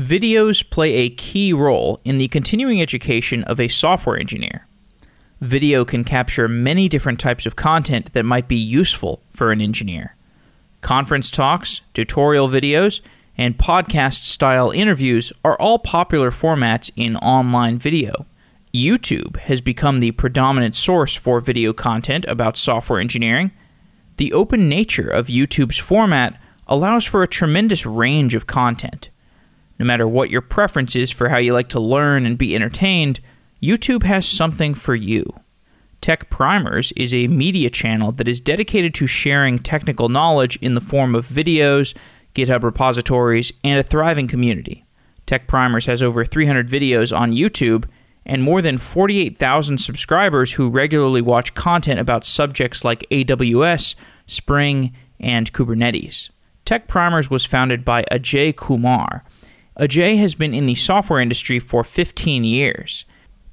Videos play a key role in the continuing education of a software engineer. Video can capture many different types of content that might be useful for an engineer. Conference talks, tutorial videos, and podcast style interviews are all popular formats in online video. YouTube has become the predominant source for video content about software engineering. The open nature of YouTube's format allows for a tremendous range of content. No matter what your preference is for how you like to learn and be entertained, YouTube has something for you. Tech Primers is a media channel that is dedicated to sharing technical knowledge in the form of videos, GitHub repositories, and a thriving community. Tech Primers has over 300 videos on YouTube and more than 48,000 subscribers who regularly watch content about subjects like AWS, Spring, and Kubernetes. Tech Primers was founded by Ajay Kumar. Ajay has been in the software industry for 15 years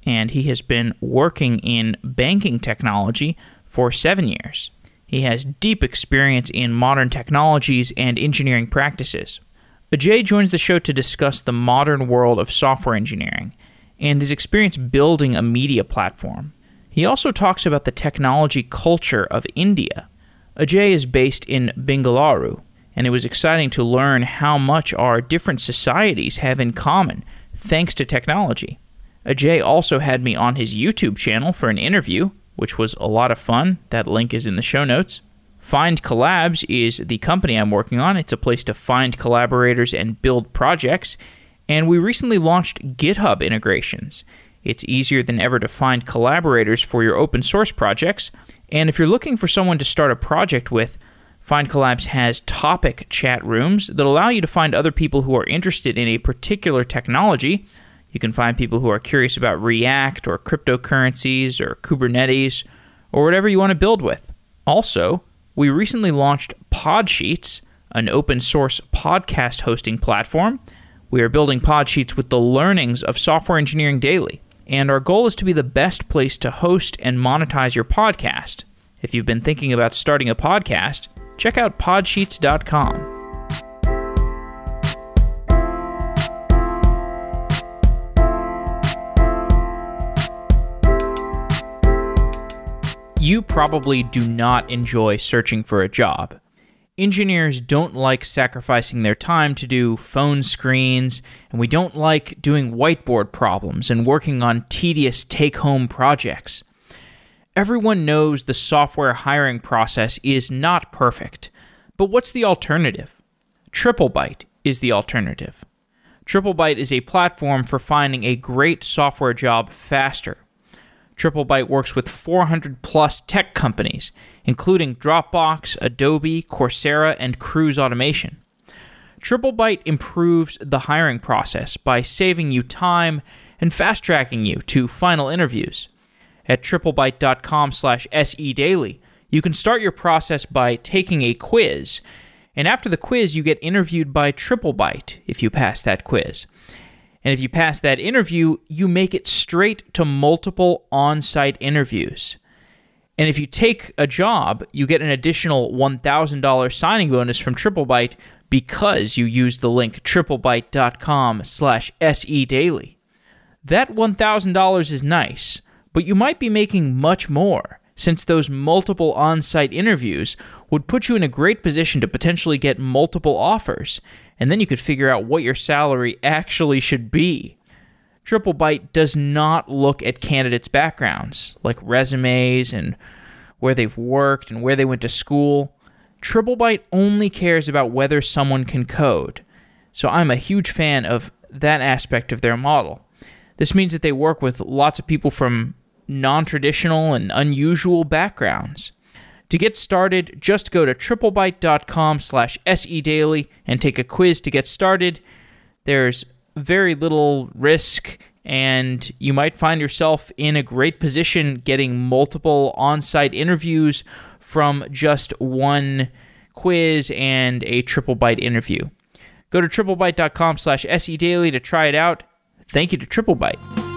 and he has been working in banking technology for seven years. He has deep experience in modern technologies and engineering practices. Ajay joins the show to discuss the modern world of software engineering and his experience building a media platform. He also talks about the technology culture of India. Ajay is based in Bengaluru, and it was exciting to learn how much our different societies have in common thanks to technology. Ajay also had me on his YouTube channel for an interview, which was a lot of fun. That link is in the show notes. FindCollabs is the company I'm working on. It's a place to find collaborators and build projects. And we recently launched GitHub integrations. It's easier than ever to find collaborators for your open source projects. And if you're looking for someone to start a project with, FindCollabs has topic chat rooms that allow you to find other people who are interested in a particular technology you can find people who are curious about React or cryptocurrencies or Kubernetes or whatever you want to build with. Also, we recently launched Podsheets, an open source podcast hosting platform. We are building Podsheets with the learnings of Software Engineering Daily, and our goal is to be the best place to host and monetize your podcast. If you've been thinking about starting a podcast, check out podsheets.com. You probably do not enjoy searching for a job. Engineers don't like sacrificing their time to do phone screens, and we don't like doing whiteboard problems and working on tedious take home projects. Everyone knows the software hiring process is not perfect, but what's the alternative? TripleByte is the alternative. TripleByte is a platform for finding a great software job faster TripleByte works with 400 plus tech companies, including Dropbox, Adobe, Coursera, and Cruise Automation. TripleByte improves the hiring process by saving you time and fast tracking you to final interviews. At triplebyte.com slash sedaily, you can start your process by taking a quiz, and after the quiz, you get interviewed by TripleByte if you pass that quiz. And if you pass that interview, you make it straight to multiple on site interviews. And if you take a job, you get an additional $1,000 signing bonus from TripleByte because you use the link triplebyte.com slash sedaily. That $1,000 is nice, but you might be making much more since those multiple on site interviews would put you in a great position to potentially get multiple offers and then you could figure out what your salary actually should be. TripleByte does not look at candidates' backgrounds, like resumes and where they've worked and where they went to school. TripleByte only cares about whether someone can code. So I'm a huge fan of that aspect of their model. This means that they work with lots of people from non traditional and unusual backgrounds. To get started, just go to triplebyte.com slash sedaily and take a quiz to get started. There's very little risk, and you might find yourself in a great position getting multiple on site interviews from just one quiz and a TripleByte interview. Go to triplebyte.com slash sedaily to try it out. Thank you to TripleByte.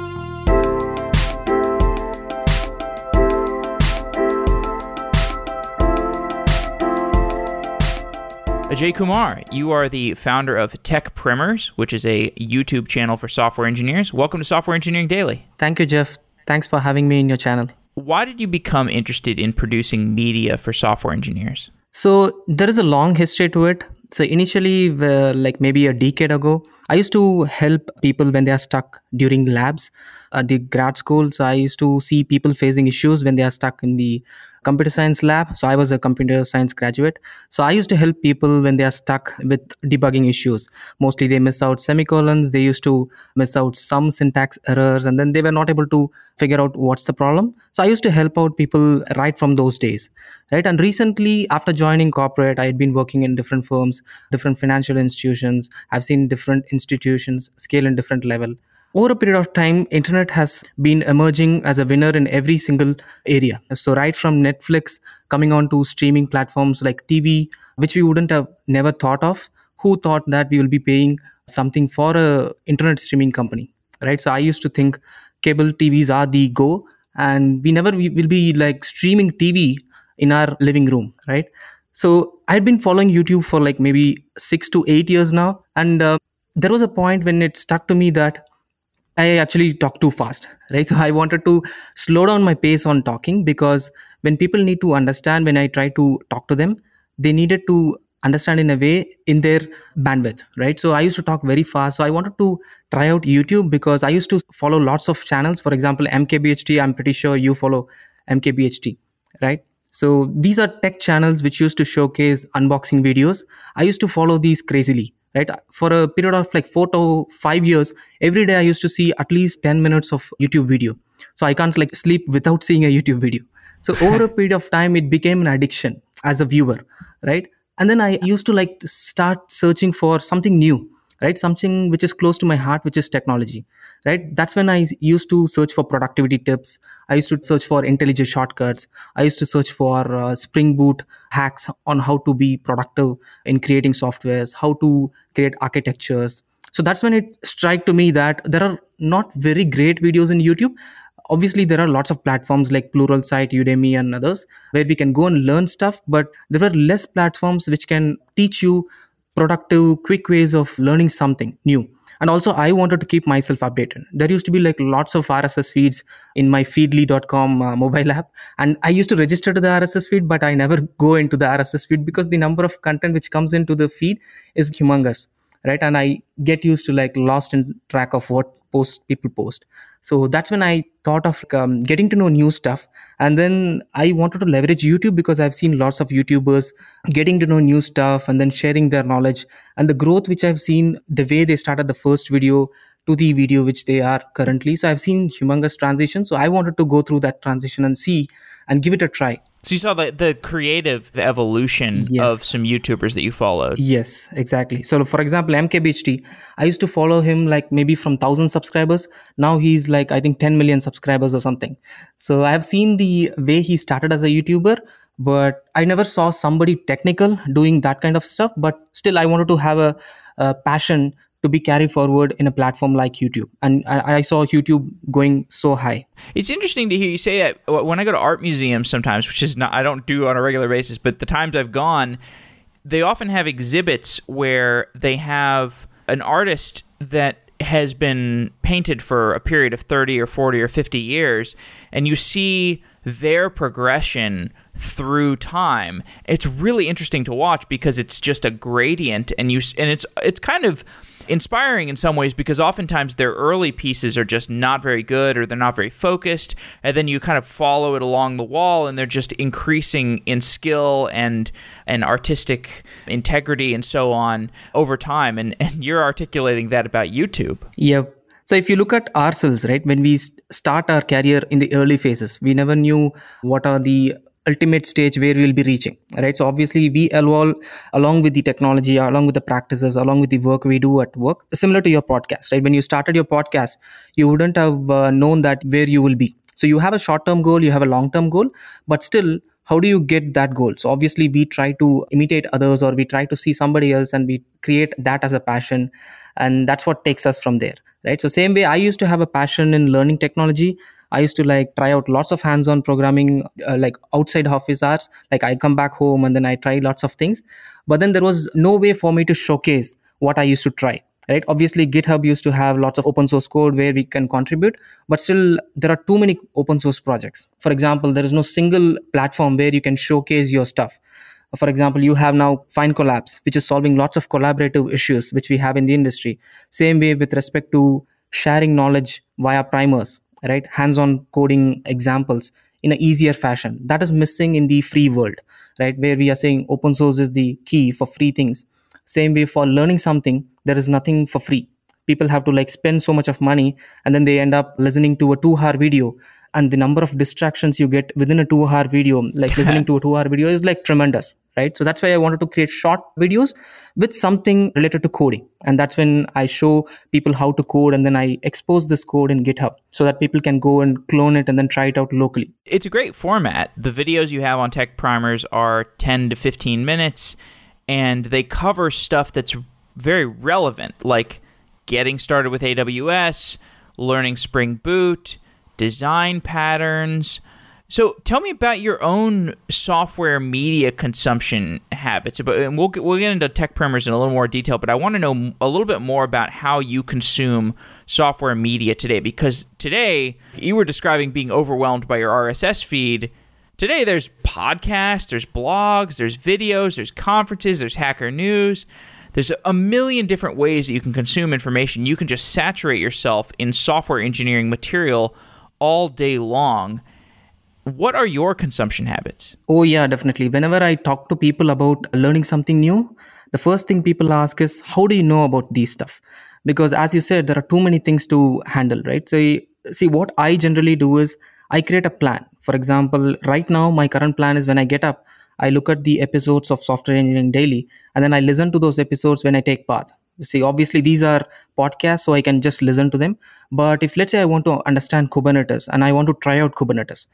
Ajay Kumar, you are the founder of Tech Primers, which is a YouTube channel for software engineers. Welcome to Software Engineering Daily. Thank you, Jeff. Thanks for having me in your channel. Why did you become interested in producing media for software engineers? So, there is a long history to it. So, initially, uh, like maybe a decade ago, I used to help people when they are stuck during labs at the grad school. So, I used to see people facing issues when they are stuck in the computer science lab. So I was a computer science graduate. So I used to help people when they are stuck with debugging issues. Mostly they miss out semicolons, they used to miss out some syntax errors, and then they were not able to figure out what's the problem. So I used to help out people right from those days. Right. And recently, after joining corporate, I had been working in different firms, different financial institutions. I've seen different institutions scale in different level over a period of time internet has been emerging as a winner in every single area. So right from netflix coming on to streaming platforms like tv which we wouldn't have never thought of who thought that we will be paying something for a internet streaming company right? So i used to think cable tvs are the go and we never we will be like streaming tv in our living room right? So i'd been following youtube for like maybe 6 to 8 years now and uh, there was a point when it stuck to me that I actually talk too fast, right? So I wanted to slow down my pace on talking because when people need to understand, when I try to talk to them, they needed to understand in a way in their bandwidth, right? So I used to talk very fast. So I wanted to try out YouTube because I used to follow lots of channels. For example, MKBHD, I'm pretty sure you follow MKBHD, right? So these are tech channels which used to showcase unboxing videos. I used to follow these crazily right? For a period of like four to five years every day i used to see at least 10 minutes of youtube video. So i can't like sleep without seeing a youtube video. So over a period of time it became an addiction as a viewer right? And then i used to like start searching for something new right? Something which is close to my heart which is technology right? That's when i used to search for productivity tips. I used to search for intelligent shortcuts. I used to search for uh, spring boot hacks on how to be productive in creating softwares how to create architectures. So that's when it struck to me that there are not very great videos in youtube. Obviously there are lots of platforms like pluralsight udemy and others where we can go and learn stuff but there are less platforms which can teach you productive quick ways of learning something new and also i wanted to keep myself updated. There used to be like lots of rss feeds in my feedly.com uh, mobile app. And i used to register to the rss feed but i never go into the rss feed because the number of content which comes into the feed is humongous right? And i get used to like lost in track of what post people post. So that's when i thought of um, getting to know new stuff. And then i wanted to leverage youtube because i've seen lots of youtubers getting to know new stuff and then sharing their knowledge. And the growth which i've seen the way they started the first video to the video which they are currently. So i've seen humongous transition. So i wanted to go through that transition and see and give it a try so you saw the, the creative evolution yes. of some YouTubers that you followed. Yes, exactly. So for example, MKBHD, I used to follow him like maybe from thousand subscribers. Now he's like I think 10 million subscribers or something. So I have seen the way he started as a YouTuber, but I never saw somebody technical doing that kind of stuff. But still, I wanted to have a, a passion to be carried forward in a platform like YouTube. And I, I, saw YouTube going so high. It's interesting to hear you say that. When I go to art museums sometimes, which is not I don't do on a regular basis, but the times I've gone, they often have exhibits where they have an artist that has been painted for a period of 30 or 40 or 50 years and you see their progression through time. It's really interesting to watch because it's just a gradient and you and it's it's kind of inspiring in some ways because oftentimes their early pieces are just not very good or they're not very focused and then you kind of follow it along the wall and they're just increasing in skill and and artistic integrity and so on over time and and you're articulating that about YouTube. Yep. So if you look at ourselves, right, when we start our career in the early phases, we never knew what are the ultimate stage where we'll be reaching right? So obviously we evolve along with the technology along with the practices along with the work we do at work similar to your podcast right? When you started your podcast you wouldn't have uh, known that where you will be. So you have a short term goal you have a long term goal but still how do you get that goal? So obviously we try to imitate others or we try to see somebody else and we create that as a passion and that's what takes us from there right? So same way i used to have a passion in learning technology I used to like try out lots of hands-on programming, uh, like outside office hours. Like I come back home and then I try lots of things, but then there was no way for me to showcase what I used to try. Right? Obviously, GitHub used to have lots of open source code where we can contribute, but still there are too many open source projects. For example, there is no single platform where you can showcase your stuff for example you have now Findcollabs which is solving lots of collaborative issues which we have in the industry same way with respect to sharing knowledge via primers right? Hands-on coding examples in an easier fashion. That is missing in the free world right? Where we are saying open source is the key for free things. Same way for learning something there is nothing for free. People have to like spend so much of money and then they end up listening to a 2 hour video and the number of distractions you get within a 2 hour video like listening to a 2 hour video is like tremendous right? So that's why i wanted to create short videos with something related to coding. And that's when i show people how to code and then i expose this code in github so that people can go and clone it and then try it out locally. It's a great format. The videos you have on tech primers are 10 to 15 minutes and they cover stuff that's very relevant like getting started with aws learning spring boot design patterns so tell me about your own software media consumption habits. And we'll get, we'll get into tech primers in a little more detail, but I want to know a little bit more about how you consume software media today. Because today you were describing being overwhelmed by your RSS feed. Today there's podcasts, there's blogs, there's videos, there's conferences, there's hacker news. There's a million different ways that you can consume information. You can just saturate yourself in software engineering material all day long what are your consumption habits? Oh, yeah, definitely. Whenever I talk to people about learning something new, the first thing people ask is, How do you know about these stuff? Because as you said, there are too many things to handle, right? So, see, what I generally do is I create a plan. For example, right now, my current plan is when I get up, I look at the episodes of Software Engineering Daily, and then I listen to those episodes when I take bath. See, obviously, these are podcasts, so I can just listen to them. But if, let's say, I want to understand Kubernetes and I want to try out Kubernetes,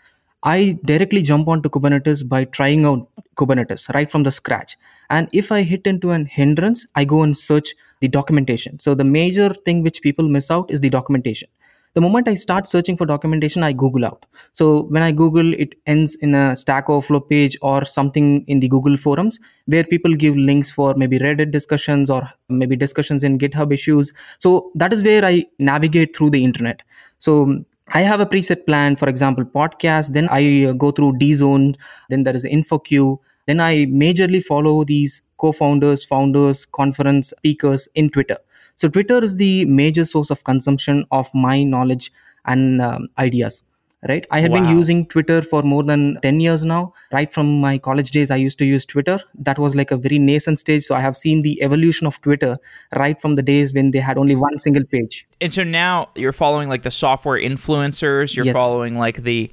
I directly jump onto Kubernetes by trying out Kubernetes right from the scratch. And if I hit into an hindrance, I go and search the documentation. So the major thing which people miss out is the documentation. The moment I start searching for documentation, I Google out. So when I Google, it ends in a Stack Overflow page or something in the Google forums where people give links for maybe Reddit discussions or maybe discussions in GitHub issues. So that is where I navigate through the internet. So I have a preset plan, for example, podcast, then I uh, go through dzone, then there is InfoQ, then I majorly follow these co-founders, founders, conference speakers in Twitter. So Twitter is the major source of consumption of my knowledge and um, ideas right? I have wow. been using twitter for more than 10 years now. Right from my college days i used to use twitter. That was like a very nascent stage. So i have seen the evolution of twitter right from the days when they had only one single page. And so now you're following like the software influencers. You're yes. following like the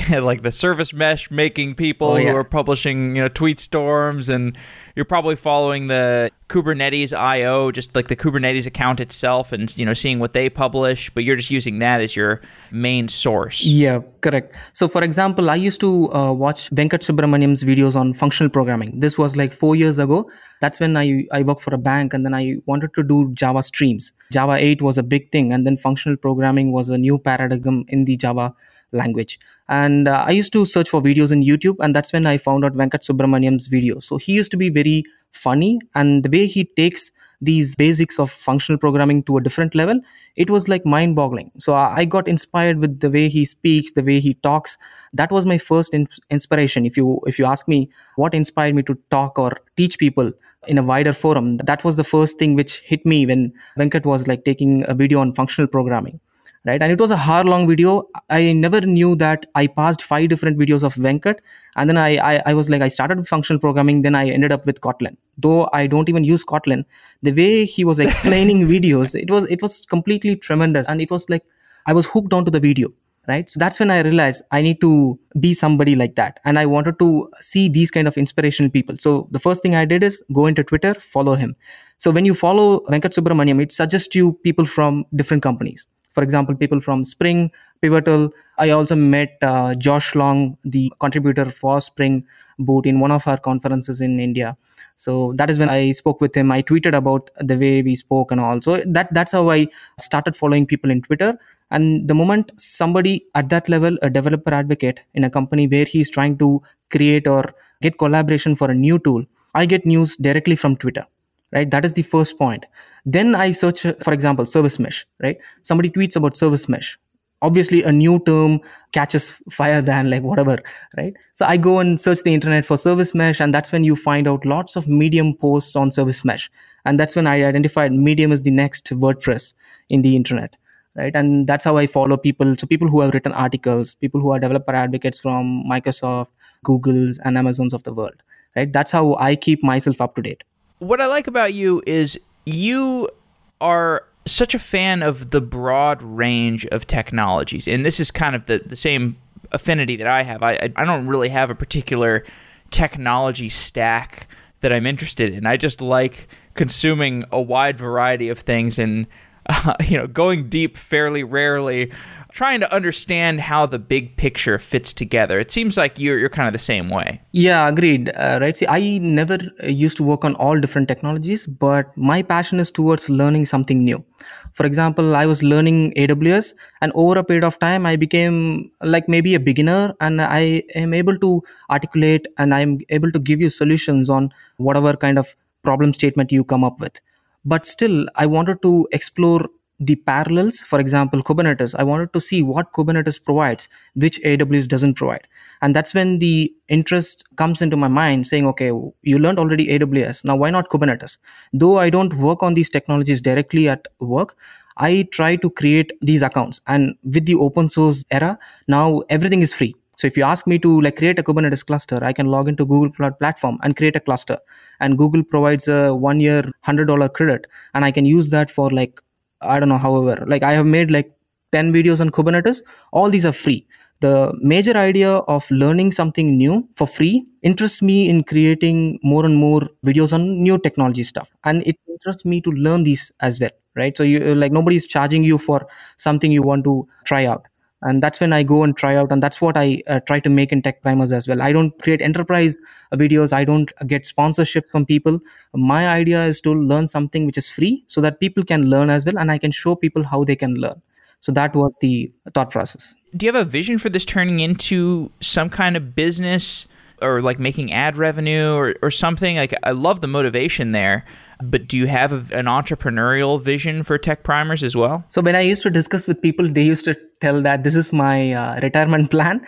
like the service mesh making people oh, yeah. who are publishing you know tweet storms and you're probably following the Kubernetes IO, just like the Kubernetes account itself, and you know seeing what they publish. But you're just using that as your main source. Yeah, correct. So, for example, I used to uh, watch Venkat Subramaniam's videos on functional programming. This was like four years ago. That's when I I worked for a bank, and then I wanted to do Java streams. Java 8 was a big thing, and then functional programming was a new paradigm in the Java language. And uh, I used to search for videos in YouTube, and that's when I found out Venkat Subramaniam's video. So he used to be very funny, and the way he takes these basics of functional programming to a different level, it was like mind boggling. So I got inspired with the way he speaks, the way he talks. That was my first in- inspiration. If you if you ask me what inspired me to talk or teach people in a wider forum, that was the first thing which hit me when Venkat was like taking a video on functional programming right? And it was a hour long video. I never knew that i passed five different videos of venkat. And then I, I, I was like i started with functional programming then i ended up with kotlin. Though i don't even use kotlin the way he was explaining videos it was it was completely tremendous. And it was like i was hooked onto the video right? So that's when i realized i need to be somebody like that. And i wanted to see these kind of inspirational people. So the first thing i did is go into twitter follow him. So when you follow venkat subramaniam it suggests you people from different companies for example people from spring pivotal i also met uh, josh long the contributor for spring boot in one of our conferences in India. So that is when I spoke with him. I tweeted about the way we spoke and all. So that that's how I started following people in Twitter. And the moment somebody at that level, a developer advocate in a company where he's trying to create or get collaboration for a new tool, I get news directly from Twitter. Right. That is the first point. Then I search, uh, for example, service mesh. Right. Somebody tweets about service mesh obviously a new term catches fire than like whatever right so i go and search the internet for service mesh and that's when you find out lots of medium posts on service mesh and that's when i identified medium is the next wordpress in the internet right and that's how i follow people so people who have written articles people who are developer advocates from microsoft google's and amazons of the world right that's how i keep myself up to date what i like about you is you are such a fan of the broad range of technologies, and this is kind of the, the same affinity that I have. I, I don't really have a particular technology stack that I'm interested in. I just like consuming a wide variety of things and uh, you know going deep fairly rarely trying to understand how the big picture fits together. It seems like you're you're kind of the same way. Yeah, agreed. Uh, right. See, I never used to work on all different technologies, but my passion is towards learning something new. For example, I was learning AWS, and over a period of time, I became like maybe a beginner, and I am able to articulate and I'm able to give you solutions on whatever kind of problem statement you come up with. But still, I wanted to explore the parallels for example kubernetes. I wanted to see what kubernetes provides which aws doesn't provide. And that's when the interest comes into my mind saying okay you learned already aws now why not kubernetes? Though i don't work on these technologies directly at work i try to create these accounts. And with the open source era now everything is free. So if you ask me to like create a kubernetes cluster i can log into google cloud platform and create a cluster. And google provides a one year $100 credit. And i can use that for like I don't know, however, like I have made like 10 videos on Kubernetes. All these are free. The major idea of learning something new for free interests me in creating more and more videos on new technology stuff. And it interests me to learn these as well, right? So you like nobody's charging you for something you want to try out and that's when i go and try out and that's what i uh, try to make in tech primers as well. I don't create enterprise videos. I don't get sponsorship from people. My idea is to learn something which is free so that people can learn as well and i can show people how they can learn. So that was the thought process. Do you have a vision for this turning into some kind of business or like making ad revenue or, or something? Like i love the motivation there but do you have a, an entrepreneurial vision for tech primers as well? So when i used to discuss with people they used to tell that this is my uh, retirement plan.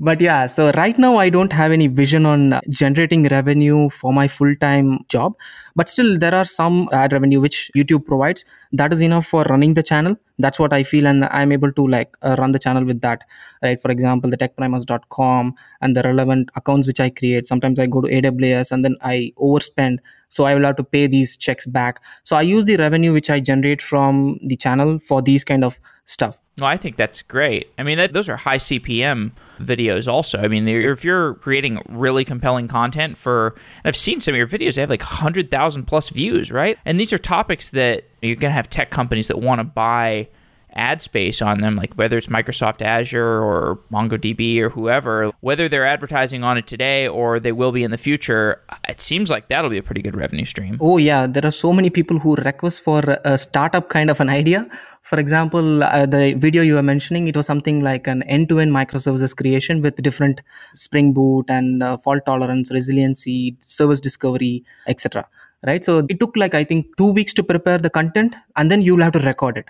But yeah so right now i don't have any vision on generating revenue for my full-time job. But still there are some ad revenue which youtube provides. That is enough for running the channel. That's what i feel and i'm able to like uh, run the channel with that right? For example the techprimers.com and the relevant accounts which i create. Sometimes i go to aws and then i overspend. So i will have to pay these checks back. So i use the revenue which i generate from the channel for these kind of stuff. Well i think that's great. I mean that, those are high cpm videos also. I mean if you're creating really compelling content for i've seen some of your videos they have like 100000 plus views right? And these are topics that you're going to have tech companies that want to buy ad space on them, like whether it's Microsoft Azure or MongoDB or whoever, whether they're advertising on it today or they will be in the future, it seems like that'll be a pretty good revenue stream. Oh, yeah. There are so many people who request for a startup kind of an idea. For example, uh, the video you were mentioning, it was something like an end to end microservices creation with different Spring Boot and uh, fault tolerance, resiliency, service discovery, etc right? So it took like i think two weeks to prepare the content and then you'll have to record it.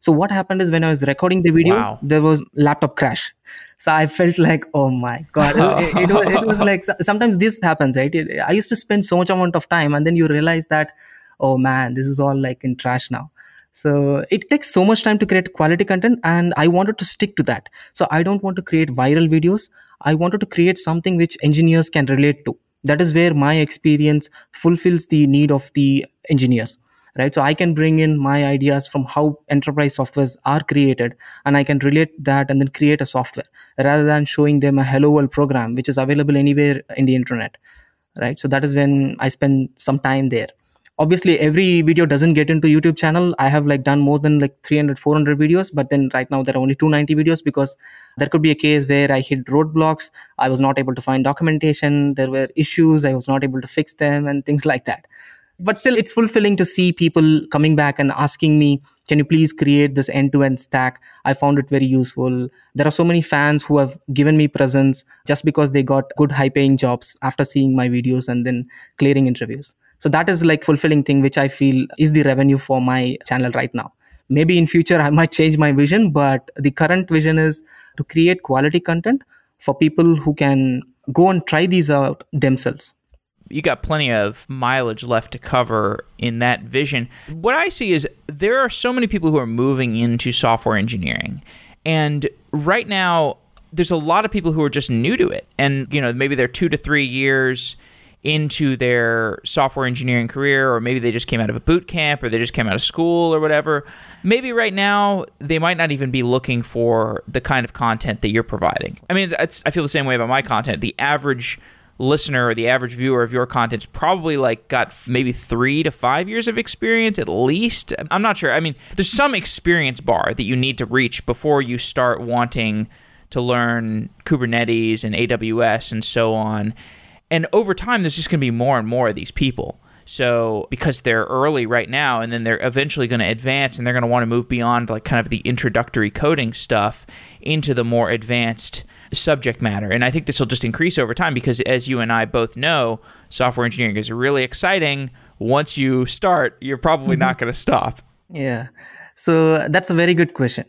So what happened is when i was recording the video wow. there was laptop crash. So i felt like oh my god. It, it, was, it was like sometimes this happens right? It, i used to spend so much amount of time and then you realize that oh man this is all like in trash now. So it takes so much time to create quality content and i wanted to stick to that. So i don't want to create viral videos. I wanted to create something which engineers can relate to that is where my experience fulfills the need of the engineers right? So i can bring in my ideas from how enterprise softwares are created and i can relate that and then create a software rather than showing them a hello world program which is available anywhere in the internet right? So that is when i spend some time there obviously every video doesn't get into youtube channel. I have like done more than like 300 400 videos but then right now there are only 290 videos because there could be a case where i hit roadblocks. I was not able to find documentation. There were issues. I was not able to fix them and things like that. But still it's fulfilling to see people coming back and asking me can you please create this end-to-end stack? I found it very useful. There are so many fans who have given me presents just because they got good high paying jobs after seeing my videos and then clearing interviews so that is like fulfilling thing which i feel is the revenue for my channel right now maybe in future i might change my vision but the current vision is to create quality content for people who can go and try these out themselves you got plenty of mileage left to cover in that vision. What I see is there are so many people who are moving into software engineering. And right now, there's a lot of people who are just new to it. And, you know, maybe they're two to three years into their software engineering career, or maybe they just came out of a boot camp, or they just came out of school, or whatever. Maybe right now they might not even be looking for the kind of content that you're providing. I mean, I feel the same way about my content. The average listener or the average viewer of your content's probably like got maybe three to five years of experience at least. I'm not sure. I mean, there's some experience bar that you need to reach before you start wanting to learn Kubernetes and AWS and so on. And over time, there's just going to be more and more of these people. So because they're early right now, and then they're eventually going to advance, and they're going to want to move beyond like kind of the introductory coding stuff into the more advanced subject matter. And I think this will just increase over time because, as you and I both know, software engineering is really exciting. Once you start, you're probably mm-hmm. not going to stop. Yeah. So that's a very good question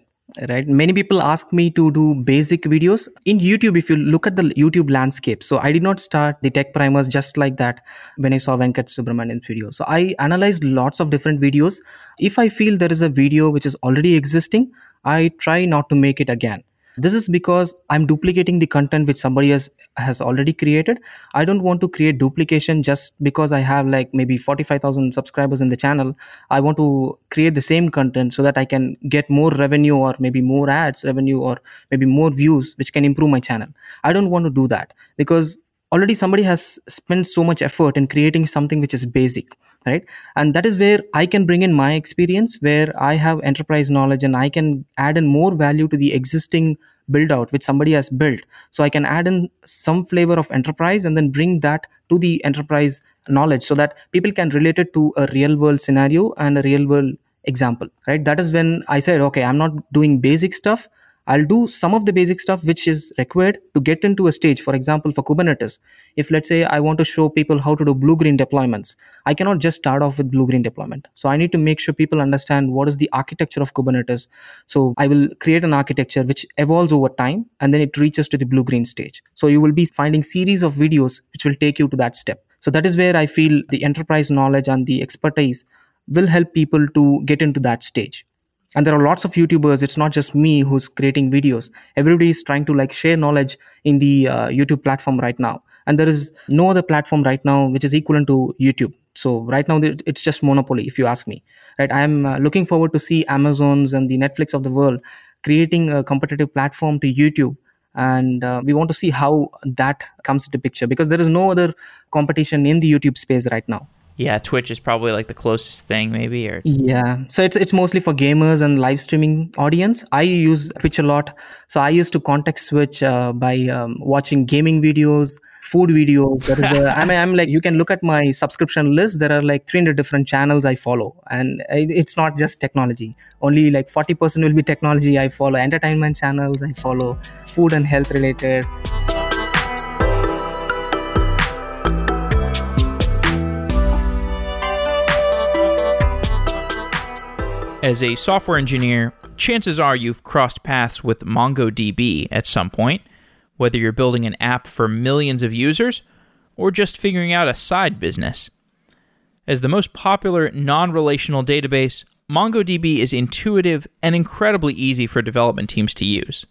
right? Many people ask me to do basic videos in youtube if you look at the youtube landscape. So i did not start the tech primers just like that when i saw venkat Subramaniam's video. So i analyzed lots of different videos. If i feel there is a video which is already existing i try not to make it again this is because i'm duplicating the content which somebody has has already created. I don't want to create duplication just because i have like maybe 45000 subscribers in the channel. I want to create the same content so that i can get more revenue or maybe more ads revenue or maybe more views which can improve my channel. I don't want to do that because already somebody has spent so much effort in creating something which is basic right? And that is where i can bring in my experience where i have enterprise knowledge and i can add in more value to the existing build out which somebody has built. So i can add in some flavor of enterprise and then bring that to the enterprise knowledge so that people can relate it to a real world scenario and a real world example right? That is when i said okay i'm not doing basic stuff I'll do some of the basic stuff which is required to get into a stage. For example, for Kubernetes, if let's say I want to show people how to do blue green deployments, I cannot just start off with blue green deployment. So I need to make sure people understand what is the architecture of Kubernetes. So I will create an architecture which evolves over time and then it reaches to the blue green stage. So you will be finding series of videos which will take you to that step. So that is where I feel the enterprise knowledge and the expertise will help people to get into that stage and there are lots of youtubers. It's not just me who's creating videos. Everybody is trying to like share knowledge in the uh, youtube platform right now. And there is no other platform right now which is equivalent to youtube. So right now it's just monopoly if you ask me. Right? I'm uh, looking forward to see amazons and the netflix of the world creating a competitive platform to youtube. And uh, we want to see how that comes into picture because there is no other competition in the youtube space right now yeah, Twitch is probably like the closest thing, maybe. Or yeah, so it's it's mostly for gamers and live streaming audience. I use Twitch a lot, so I used to context switch uh, by um, watching gaming videos, food videos. There is a, I mean, I'm like you can look at my subscription list. There are like 300 different channels I follow, and it's not just technology. Only like 40% will be technology. I follow entertainment channels. I follow food and health related. As a software engineer, chances are you've crossed paths with MongoDB at some point, whether you're building an app for millions of users or just figuring out a side business. As the most popular non relational database, MongoDB is intuitive and incredibly easy for development teams to use.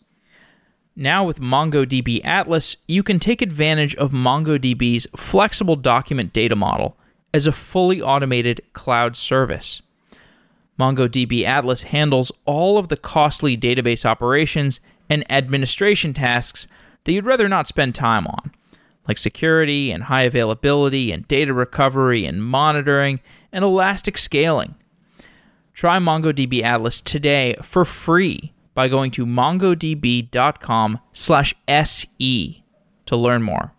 Now, with MongoDB Atlas, you can take advantage of MongoDB's flexible document data model as a fully automated cloud service. MongoDB Atlas handles all of the costly database operations and administration tasks that you'd rather not spend time on, like security and high availability and data recovery and monitoring and elastic scaling. Try MongoDB Atlas today for free by going to mongodb.com/se to learn more.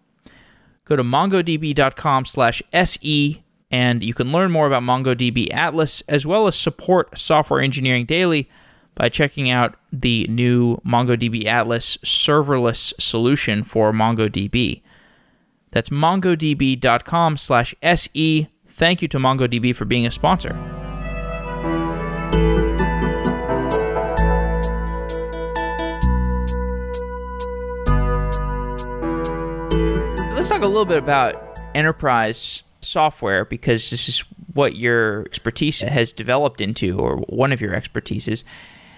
Go to mongodb.com/se and you can learn more about MongoDB Atlas as well as support Software Engineering Daily by checking out the new MongoDB Atlas serverless solution for MongoDB. That's mongodb.com/se. Thank you to MongoDB for being a sponsor. Let's talk a little bit about enterprise software because this is what your expertise has developed into, or one of your expertises.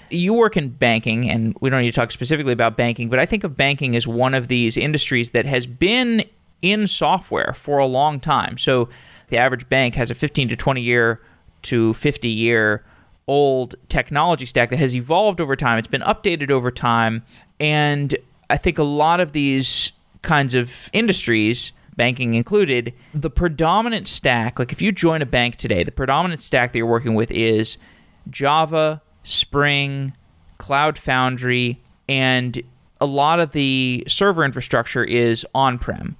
You work in banking, and we don't need to talk specifically about banking, but I think of banking as one of these industries that has been in software for a long time. So the average bank has a 15 to 20 year to 50 year old technology stack that has evolved over time. It's been updated over time. And I think a lot of these kinds of industries, banking included, the predominant stack, like if you join a bank today, the predominant stack that you're working with is Java, Spring, Cloud Foundry, and a lot of the server infrastructure is on prem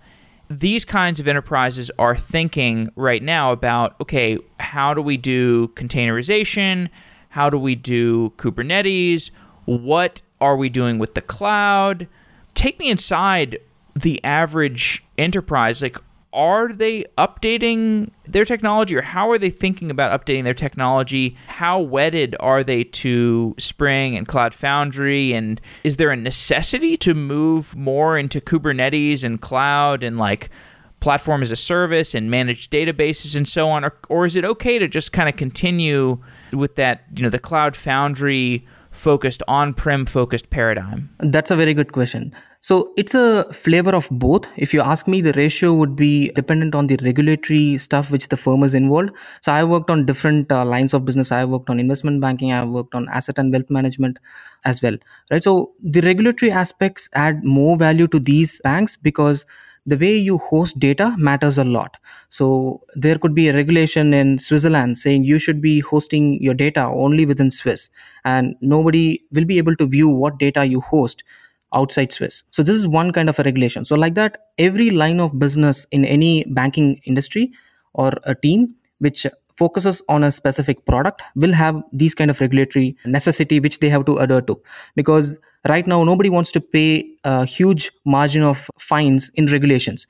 these kinds of enterprises are thinking right now about okay, how do we do containerization? How do we do Kubernetes? What are we doing with the cloud? Take me inside the average enterprise. Like, are they updating their technology or how are they thinking about updating their technology? How wedded are they to Spring and Cloud Foundry? And is there a necessity to move more into Kubernetes and cloud and like platform as a service and managed databases and so on? Or, or is it okay to just kind of continue with that, you know, the Cloud Foundry focused on-prem focused paradigm? That's a very good question. So it's a flavor of both. If you ask me, the ratio would be dependent on the regulatory stuff which the firm is involved. So I worked on different uh, lines of business. I worked on investment banking. I worked on asset and wealth management as well. Right. So the regulatory aspects add more value to these banks because the way you host data matters a lot. So there could be a regulation in Switzerland saying you should be hosting your data only within Swiss, and nobody will be able to view what data you host outside Swiss. So this is one kind of a regulation. So like that, every line of business in any banking industry or a team which focuses on a specific product will have these kind of regulatory necessity which they have to adhere to because right now nobody wants to pay a huge margin of fines in regulations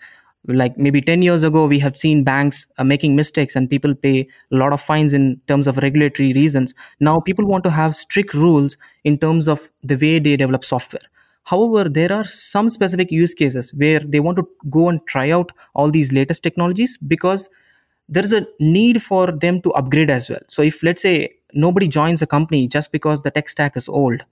like maybe 10 years ago we have seen banks uh, making mistakes and people pay a lot of fines in terms of regulatory reasons now people want to have strict rules in terms of the way they develop software however there are some specific use cases where they want to go and try out all these latest technologies because there is a need for them to upgrade as well. So if let's say nobody joins a company just because the tech stack is old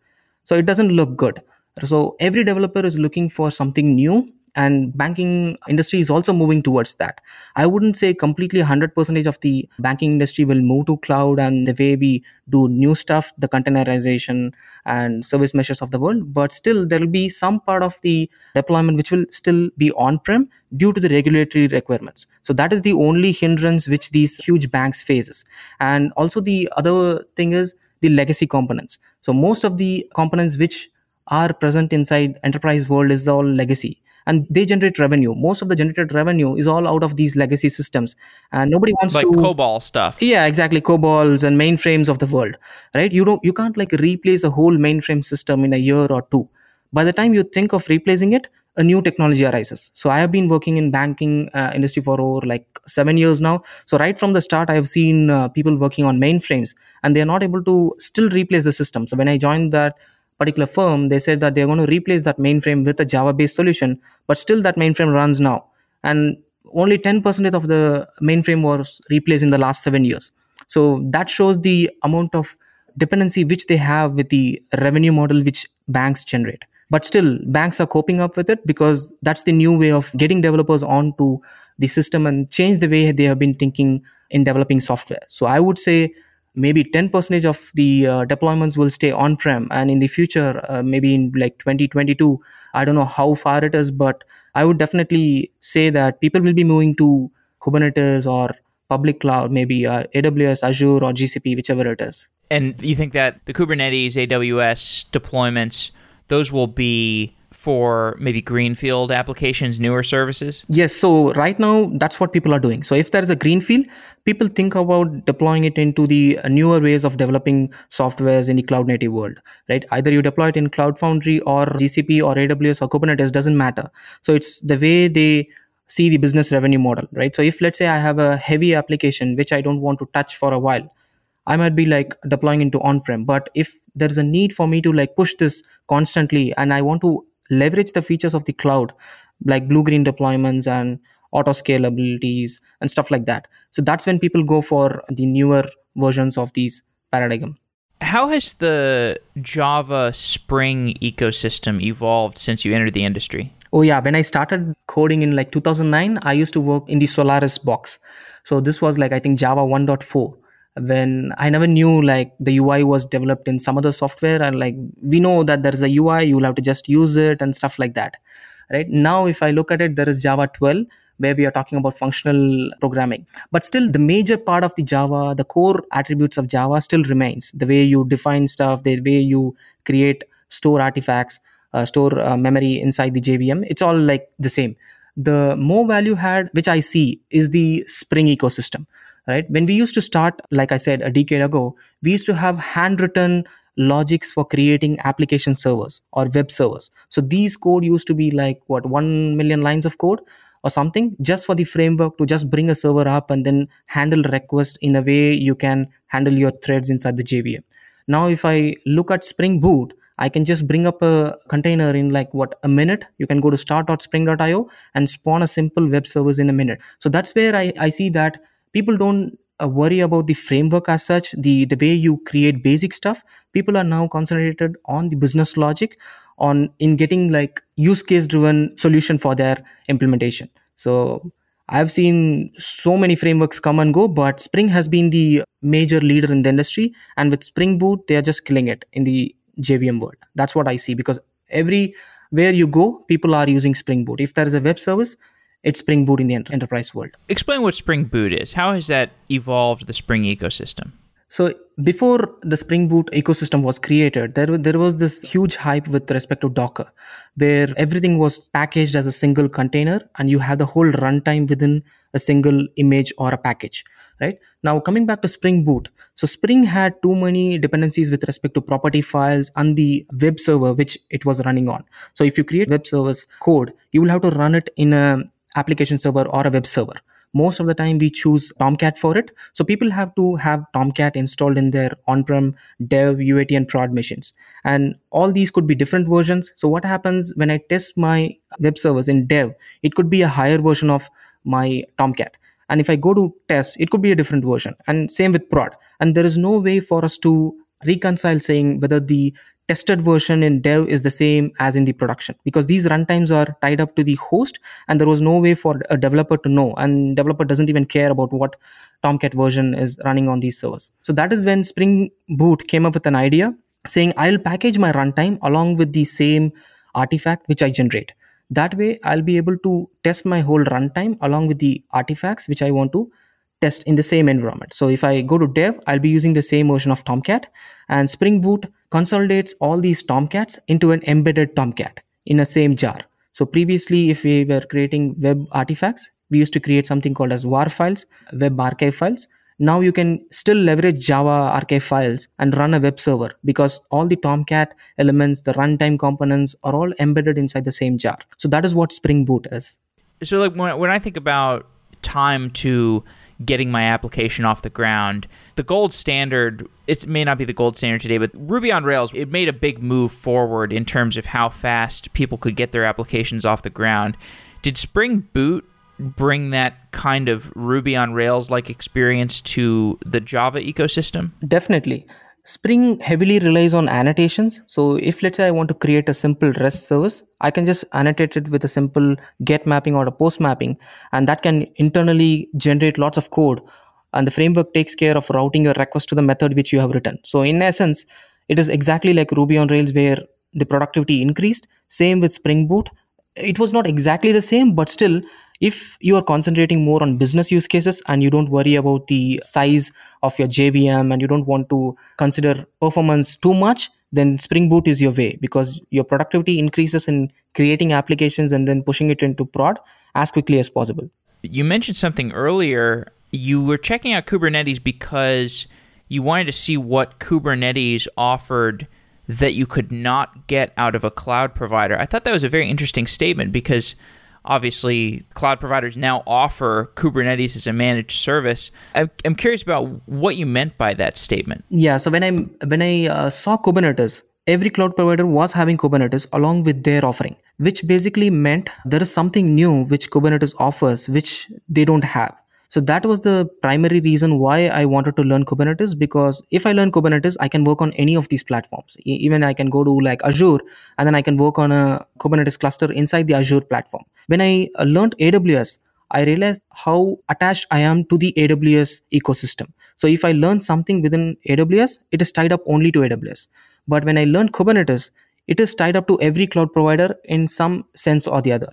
so it doesn't look good. So every developer is looking for something new and banking industry is also moving towards that. I wouldn't say completely 100% of the banking industry will move to cloud and the way we do new stuff the containerization and service meshes of the world but still there will be some part of the deployment which will still be on prem due to the regulatory requirements. So that is the only hindrance which these huge banks faces. And also the other thing is the legacy components. So most of the components which are present inside enterprise world is all legacy and they generate revenue. Most of the generated revenue is all out of these legacy systems. And nobody wants to like to COBOL stuff. Yeah exactly. COBOLs and mainframes of the world right? You don't you can't like replace a whole mainframe system in a year or two. By the time you think of replacing it a new technology arises. So i have been working in banking uh, industry for over like 7 years now. So right from the start i have seen uh, people working on mainframes and they are not able to still replace the system. So when i joined that particular firm they said that they're going to replace that mainframe with a java based solution but still that mainframe runs now. And only 10% of the mainframe was replaced in the last 7 years. So that shows the amount of dependency which they have with the revenue model which banks generate. But still banks are coping up with it because that's the new way of getting developers onto the system and change the way they have been thinking in developing software. So i would say maybe 10% of the uh, deployments will stay on prem and in the future uh, maybe in like 2022 i don't know how far it is but i would definitely say that people will be moving to kubernetes or public cloud maybe uh, aws azure or gcp whichever it is. And you think that the kubernetes aws deployments those will be for maybe greenfield applications, newer services? Yes. So right now, that's what people are doing. So if there is a greenfield, people think about deploying it into the uh, newer ways of developing softwares in the cloud native world, right? Either you deploy it in Cloud Foundry or GCP or AWS or Kubernetes, doesn't matter. So it's the way they see the business revenue model, right? So if let's say I have a heavy application which I don't want to touch for a while, I might be like deploying into on-prem. But if there's a need for me to like push this constantly and I want to leverage the features of the cloud like blue green deployments and auto scalabilities and stuff like that. So that's when people go for the newer versions of these paradigm. How has the java spring ecosystem evolved since you entered the industry? Oh yeah. When i started coding in like 2009 i used to work in the solaris box. So this was like i think java 1.4 when I never knew like the UI was developed in some other software and like we know that there is a UI, you'll have to just use it and stuff like that. Right now, if I look at it, there is Java 12 where we are talking about functional programming. But still, the major part of the Java, the core attributes of Java still remains. The way you define stuff, the way you create, store artifacts, uh, store uh, memory inside the JVM, it's all like the same. The more value had, which I see, is the Spring ecosystem right when we used to start like i said a decade ago we used to have handwritten logics for creating application servers or web servers so these code used to be like what 1 million lines of code or something just for the framework to just bring a server up and then handle requests in a way you can handle your threads inside the jvm now if i look at spring boot I can just bring up a container in like what a minute. You can go to start.spring.io and spawn a simple web service in a minute. So that's where I, I see that people don't uh, worry about the framework as such the the way you create basic stuff. People are now concentrated on the business logic on in getting like use case driven solution for their implementation. So i've seen so many frameworks come and go but spring has been the major leader in the industry and with spring boot they are just killing it in the jvm world. That's what i see because every where you go people are using spring boot. If there is a web service it's Spring Boot in the enterprise world. Explain what Spring Boot is. How has that evolved the Spring ecosystem? So before the Spring Boot ecosystem was created, there there was this huge hype with respect to Docker, where everything was packaged as a single container, and you had the whole runtime within a single image or a package. Right now, coming back to Spring Boot, so Spring had too many dependencies with respect to property files and the web server which it was running on. So if you create web service code, you will have to run it in a application server or a web server. Most of the time we choose tomcat for it. So people have to have tomcat installed in their on-prem dev uat and prod machines. And all these could be different versions. So what happens when i test my web servers in dev it could be a higher version of my tomcat. And if i go to test it could be a different version. And same with prod. And there is no way for us to reconcile saying whether the tested version in dev is the same as in the production. Because these runtimes are tied up to the host and there was no way for a developer to know and developer doesn't even care about what tomcat version is running on these servers. So that is when spring boot came up with an idea saying i'll package my runtime along with the same artifact which i generate. That way i'll be able to test my whole runtime along with the artifacts which i want to test in the same environment. So if I go to dev, I'll be using the same version of Tomcat and Spring Boot consolidates all these Tomcats into an embedded Tomcat in a same jar. So previously, if we were creating web artifacts, we used to create something called as WAR files, web archive files. Now you can still leverage Java archive files and run a web server because all the Tomcat elements, the runtime components are all embedded inside the same jar. So that is what Spring Boot is. So like when, when I think about time to getting my application off the ground. The gold standard, it may not be the gold standard today, but Ruby on Rails, it made a big move forward in terms of how fast people could get their applications off the ground. Did Spring Boot bring that kind of Ruby on Rails like experience to the Java ecosystem? Definitely. Spring heavily relies on annotations. So if let's say I want to create a simple REST service, I can just annotate it with a simple get mapping or a post mapping, and that can internally generate lots of code. And the framework takes care of routing your request to the method which you have written. So in essence it is exactly like ruby on rails where the productivity increased. Same with spring boot. It was not exactly the same but still if you are concentrating more on business use cases and you don't worry about the size of your jvm and you don't want to consider performance too much then spring boot is your way because your productivity increases in creating applications and then pushing it into prod as quickly as possible. You mentioned something earlier. You were checking out kubernetes because you wanted to see what kubernetes offered that you could not get out of a cloud provider. I thought that was a very interesting statement because obviously cloud providers now offer Kubernetes as a managed service. I'm, curious about what you meant by that statement. Yeah, so when I when I uh, saw Kubernetes, every cloud provider was having Kubernetes along with their offering, which basically meant there is something new which Kubernetes offers which they don't have. So that was the primary reason why I wanted to learn Kubernetes because if I learn Kubernetes, I can work on any of these platforms. Even I can go to like Azure and then I can work on a Kubernetes cluster inside the Azure platform. When I uh, learned AWS, I realized how attached I am to the AWS ecosystem. So if I learn something within AWS, it is tied up only to AWS. But when I learn Kubernetes, it is tied up to every cloud provider in some sense or the other.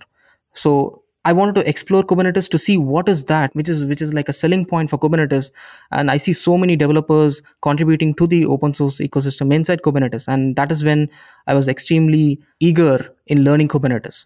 So I wanted to explore Kubernetes to see what is that, which is which is like a selling point for Kubernetes. And I see so many developers contributing to the open source ecosystem inside Kubernetes, and that is when I was extremely eager in learning Kubernetes.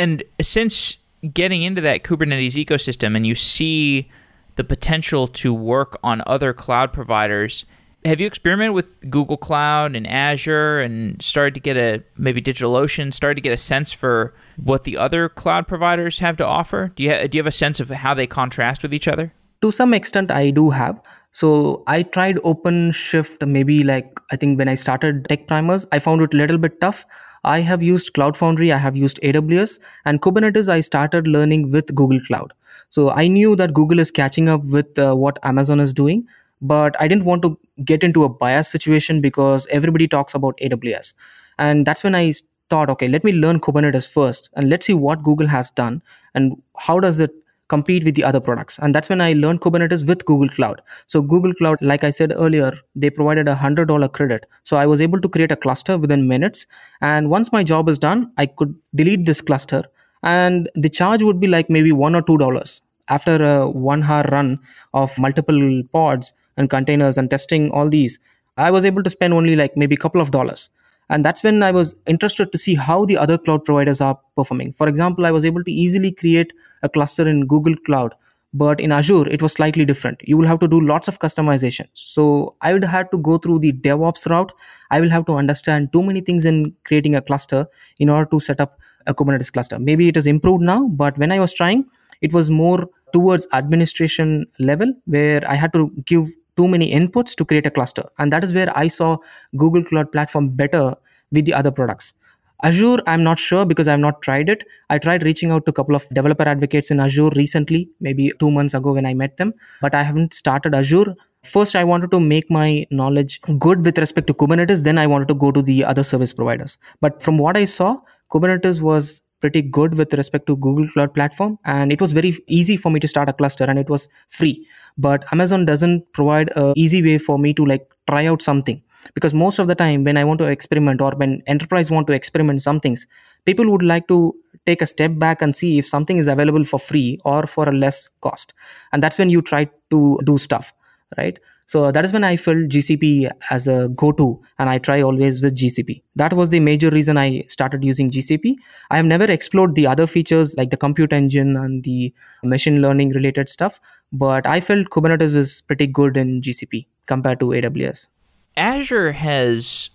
And since getting into that Kubernetes ecosystem, and you see the potential to work on other cloud providers have you experimented with Google Cloud and Azure and started to get a maybe DigitalOcean, started to get a sense for what the other cloud providers have to offer? Do you ha- do you have a sense of how they contrast with each other? To some extent, I do have. So I tried OpenShift maybe like I think when I started Tech Primers, I found it a little bit tough. I have used Cloud Foundry, I have used AWS, and Kubernetes. I started learning with Google Cloud. So I knew that Google is catching up with uh, what Amazon is doing but I didn't want to get into a bias situation because everybody talks about AWS. And that's when I thought, okay, let me learn Kubernetes first and let's see what Google has done and how does it compete with the other products. And that's when I learned Kubernetes with Google Cloud. So Google Cloud, like I said earlier, they provided a hundred dollar credit. So I was able to create a cluster within minutes. And once my job is done, I could delete this cluster and the charge would be like maybe one or two dollars after a one hour run of multiple pods and containers and testing all these i was able to spend only like maybe a couple of dollars and that's when i was interested to see how the other cloud providers are performing. For example i was able to easily create a cluster in google cloud but in azure it was slightly different. You will have to do lots of customization. So i would have to go through the devops route. I will have to understand too many things in creating a cluster in order to set up a kubernetes cluster. Maybe it is improved now but when i was trying it was more towards administration level where i had to give too many inputs to create a cluster. And that is where i saw google cloud platform better with the other products. Azure i'm not sure because i've not tried it. I tried reaching out to a couple of developer advocates in azure recently maybe two months ago when i met them but i haven't started azure. First i wanted to make my knowledge good with respect to kubernetes. Then i wanted to go to the other service providers. But from what i saw kubernetes was pretty good with respect to google cloud platform and it was very easy for me to start a cluster and it was free. But amazon doesn't provide a easy way for me to like try out something because most of the time when i want to experiment or when enterprise want to experiment some things people would like to take a step back and see if something is available for free or for a less cost. And that's when you try to do stuff right so that is when I felt GCP as a go to, and I try always with GCP. That was the major reason I started using GCP. I have never explored the other features like the compute engine and the machine learning related stuff, but I felt Kubernetes is pretty good in GCP compared to AWS. Azure has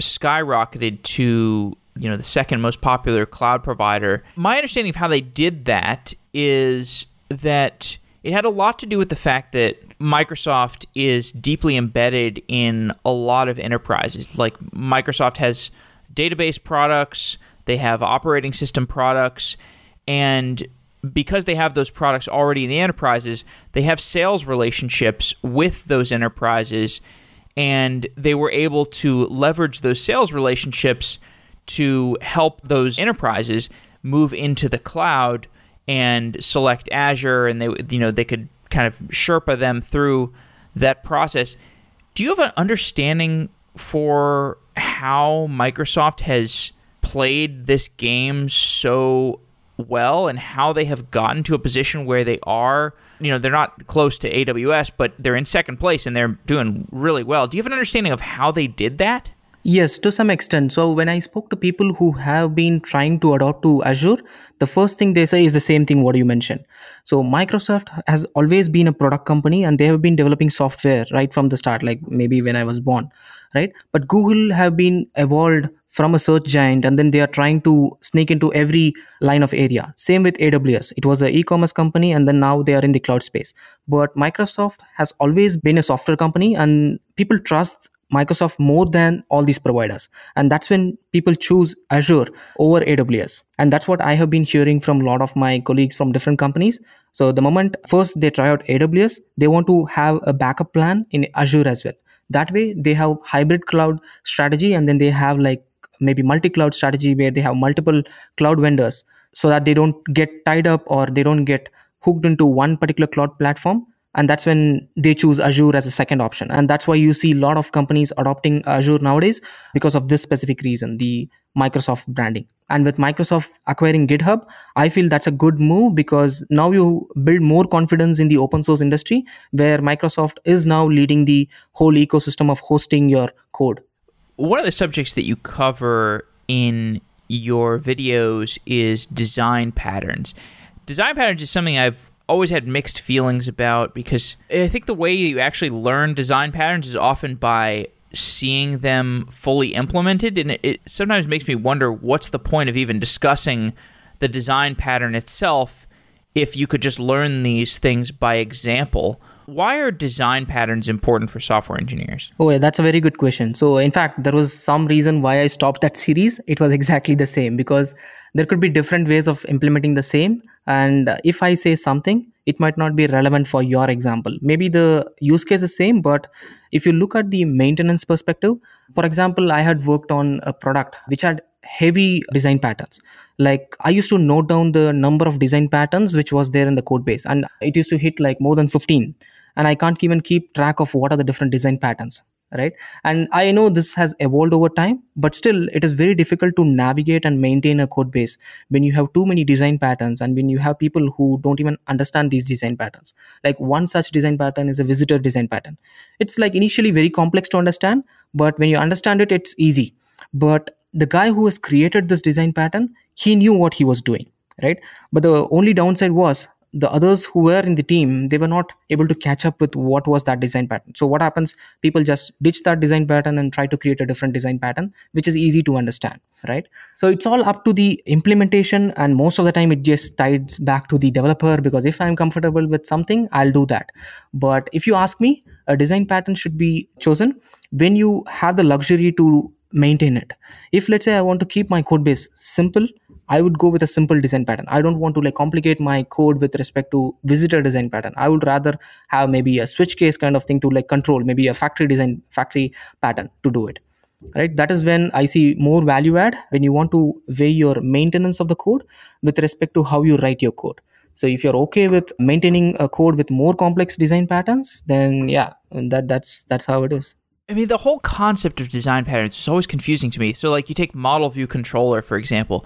skyrocketed to you know the second most popular cloud provider. My understanding of how they did that is that it had a lot to do with the fact that Microsoft is deeply embedded in a lot of enterprises. Like Microsoft has database products, they have operating system products, and because they have those products already in the enterprises, they have sales relationships with those enterprises, and they were able to leverage those sales relationships to help those enterprises move into the cloud and select Azure, and they you know they could kind of Sherpa them through that process. Do you have an understanding for how Microsoft has played this game so well and how they have gotten to a position where they are you know they're not close to AWS but they're in second place and they're doing really well. Do you have an understanding of how they did that? Yes, to some extent. So when I spoke to people who have been trying to adopt to Azure, the first thing they say is the same thing what you mentioned. So Microsoft has always been a product company and they have been developing software right from the start, like maybe when I was born, right? But Google have been evolved from a search giant and then they are trying to sneak into every line of area. Same with AWS. It was an e-commerce company and then now they are in the cloud space. But Microsoft has always been a software company and people trust Microsoft more than all these providers. And that's when people choose Azure over AWS. And that's what I have been hearing from a lot of my colleagues from different companies. So the moment first they try out AWS, they want to have a backup plan in Azure as well. That way they have hybrid cloud strategy and then they have like maybe multi-cloud strategy where they have multiple cloud vendors so that they don't get tied up or they don't get hooked into one particular cloud platform and that's when they choose azure as a second option. And that's why you see a lot of companies adopting azure nowadays because of this specific reason the microsoft branding. And with microsoft acquiring github i feel that's a good move because now you build more confidence in the open source industry where microsoft is now leading the whole ecosystem of hosting your code. One of the subjects that you cover in your videos is design patterns. Design patterns is something i've always had mixed feelings about because I think the way you actually learn design patterns is often by seeing them fully implemented and it, it, sometimes makes me wonder what's the point of even discussing the design pattern itself if you could just learn these things by example why are design patterns important for software engineers? Oh yeah that's a very good question. So in fact there was some reason why i stopped that series. It was exactly the same because there could be different ways of implementing the same. And if i say something it might not be relevant for your example. Maybe the use case is same but if you look at the maintenance perspective for example i had worked on a product which had heavy design patterns. Like i used to note down the number of design patterns which was there in the code base and it used to hit like more than 15 and i can't even keep track of what are the different design patterns right? And i know this has evolved over time but still it is very difficult to navigate and maintain a code base when you have too many design patterns and when you have people who don't even understand these design patterns. Like one such design pattern is a visitor design pattern. It's like initially very complex to understand but when you understand it it's easy. But the guy who has created this design pattern he knew what he was doing right? But the only downside was the others who were in the team they were not able to catch up with what was that design pattern. So what happens people just ditch that design pattern and try to create a different design pattern which is easy to understand right? So it's all up to the implementation and most of the time it just ties back to the developer because if i'm comfortable with something i'll do that. But if you ask me a design pattern should be chosen when you have the luxury to maintain it. If let's say i want to keep my code base simple i would go with a simple design pattern. I don't want to like complicate my code with respect to visitor design pattern. I would rather have maybe a switch case kind of thing to like control maybe a factory design factory pattern to do it right? That is when i see more value add when you want to weigh your maintenance of the code with respect to how you write your code. So if you're okay with maintaining a code with more complex design patterns then yeah that that's that's how it is. I mean, the whole concept of design patterns is always confusing to me. So, like, you take model view controller, for example.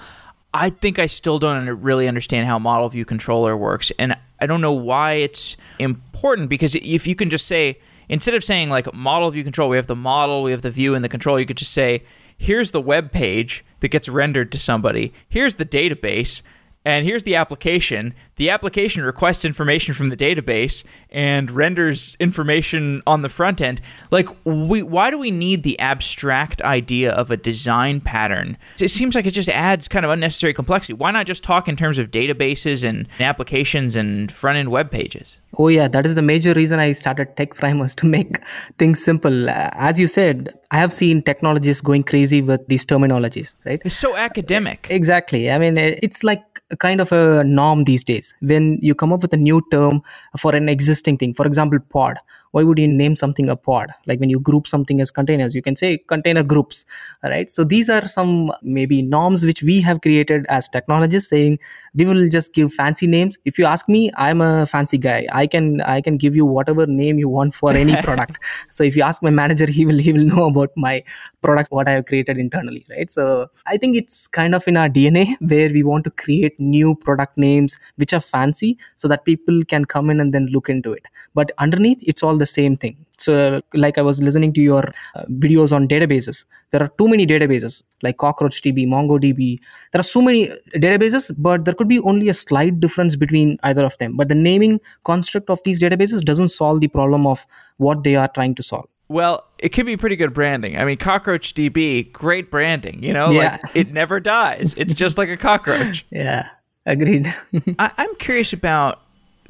I think I still don't really understand how model view controller works. And I don't know why it's important because if you can just say, instead of saying like model view control, we have the model, we have the view and the control, you could just say, here's the web page that gets rendered to somebody, here's the database, and here's the application. The application requests information from the database and renders information on the front end. Like, we, why do we need the abstract idea of a design pattern? It seems like it just adds kind of unnecessary complexity. Why not just talk in terms of databases and applications and front end web pages? Oh, yeah, that is the major reason I started Tech Primers to make things simple. As you said, I have seen technologists going crazy with these terminologies, right? It's so academic. Exactly. I mean, it's like kind of a norm these days. When you come up with a new term for an existing thing for example pod why would you name something a pod? Like when you group something as containers you can say container groups right? So these are some maybe norms which we have created as technologists saying we will just give fancy names. If you ask me i'm a fancy guy. I can i can give you whatever name you want for any product. So if you ask my manager he will he will know about my products what i have created internally right? So i think it's kind of in our dna where we want to create new product names which are fancy so that people can come in and then look into it. But underneath it's all the same thing so like i was listening to your uh, videos on databases there are too many databases like cockroachdb mongodb there are so many databases but there could be only a slight difference between either of them but the naming construct of these databases doesn't solve the problem of what they are trying to solve well, it could be pretty good branding. I mean, Cockroach DB, great branding. You know, yeah. like it never dies. It's just like a cockroach. yeah, agreed. I- I'm curious about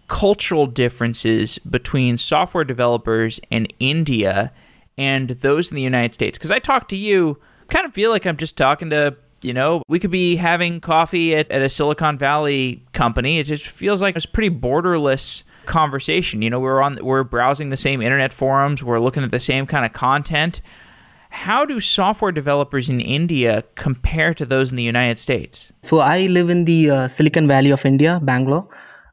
cultural differences between software developers in India and those in the United States. Because I talk to you, kind of feel like I'm just talking to, you know, we could be having coffee at, at a Silicon Valley company. It just feels like it's pretty borderless conversation. You know, we're on, we're browsing the same internet forums, we're looking at the same kind of content. How do software developers in India compare to those in the United States? So I live in the uh, Silicon Valley of India, Bangalore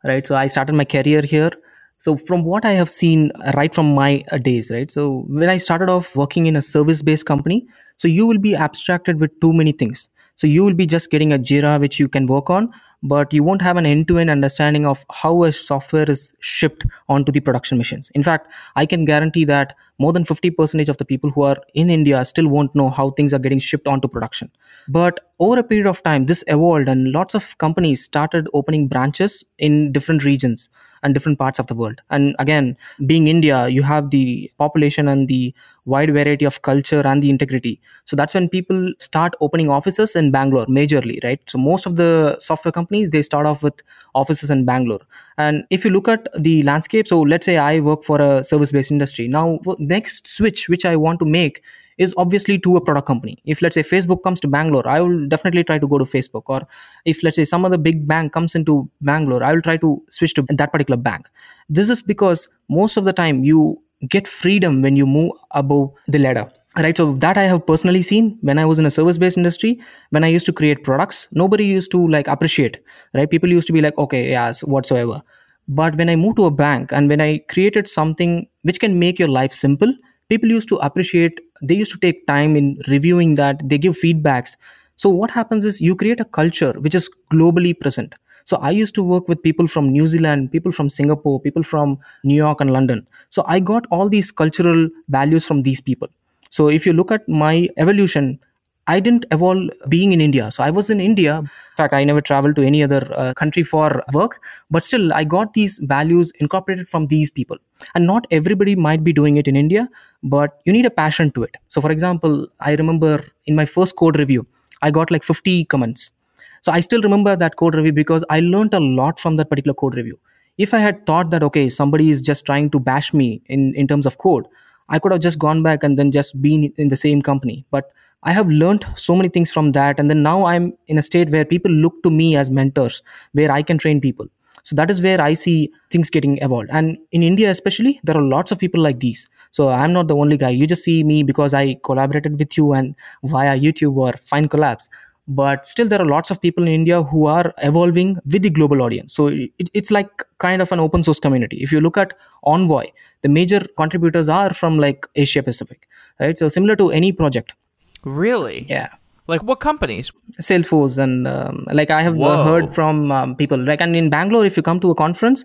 right? So i started my career here. So from what i have seen right from my uh, days right? So when i started off working in a service based company so you will be abstracted with too many things. So you will be just getting a jira which you can work on but you won't have an end-to-end understanding of how a software is shipped onto the production machines. In fact i can guarantee that more than 50% of the people who are in india still won't know how things are getting shipped onto production. But over a period of time this evolved and lots of companies started opening branches in different regions and different parts of the world. And again being india you have the population and the wide variety of culture and the integrity so that's when people start opening offices in bangalore majorly right so most of the software companies they start off with offices in bangalore and if you look at the landscape so let's say i work for a service based industry now next switch which i want to make is obviously to a product company. If let's say Facebook comes to Bangalore, I will definitely try to go to Facebook. Or if let's say some other big bank comes into Bangalore, I will try to switch to that particular bank. This is because most of the time you get freedom when you move above the ladder right? So that i have personally seen when i was in a service based industry when i used to create products nobody used to like appreciate right? People used to be like okay yes whatsoever. But when i moved to a bank and when i created something which can make your life simple people used to appreciate they used to take time in reviewing that they give feedbacks. So what happens is you create a culture which is globally present so i used to work with people from new zealand people from singapore people from new york and london so i got all these cultural values from these people so if you look at my evolution I didn't evolve being in India. So I was in India. In fact, I never traveled to any other uh, country for work, but still, I got these values incorporated from these people. And not everybody might be doing it in India, but you need a passion to it. So, for example, I remember in my first code review, I got like 50 comments. So I still remember that code review because I learned a lot from that particular code review. If I had thought that, okay, somebody is just trying to bash me in, in terms of code, I could have just gone back and then just been in the same company. But I have learned so many things from that. And then now I'm in a state where people look to me as mentors, where I can train people. So that is where I see things getting evolved. And in India, especially, there are lots of people like these. So I'm not the only guy. You just see me because I collaborated with you and via YouTube or FindCollabs. But still, there are lots of people in India who are evolving with the global audience. So it, it's like kind of an open source community. If you look at Envoy, the major contributors are from like Asia Pacific, right? So similar to any project, Really? Yeah. Like what companies? Salesforce and um, like I have Whoa. heard from um, people like and in Bangalore, if you come to a conference,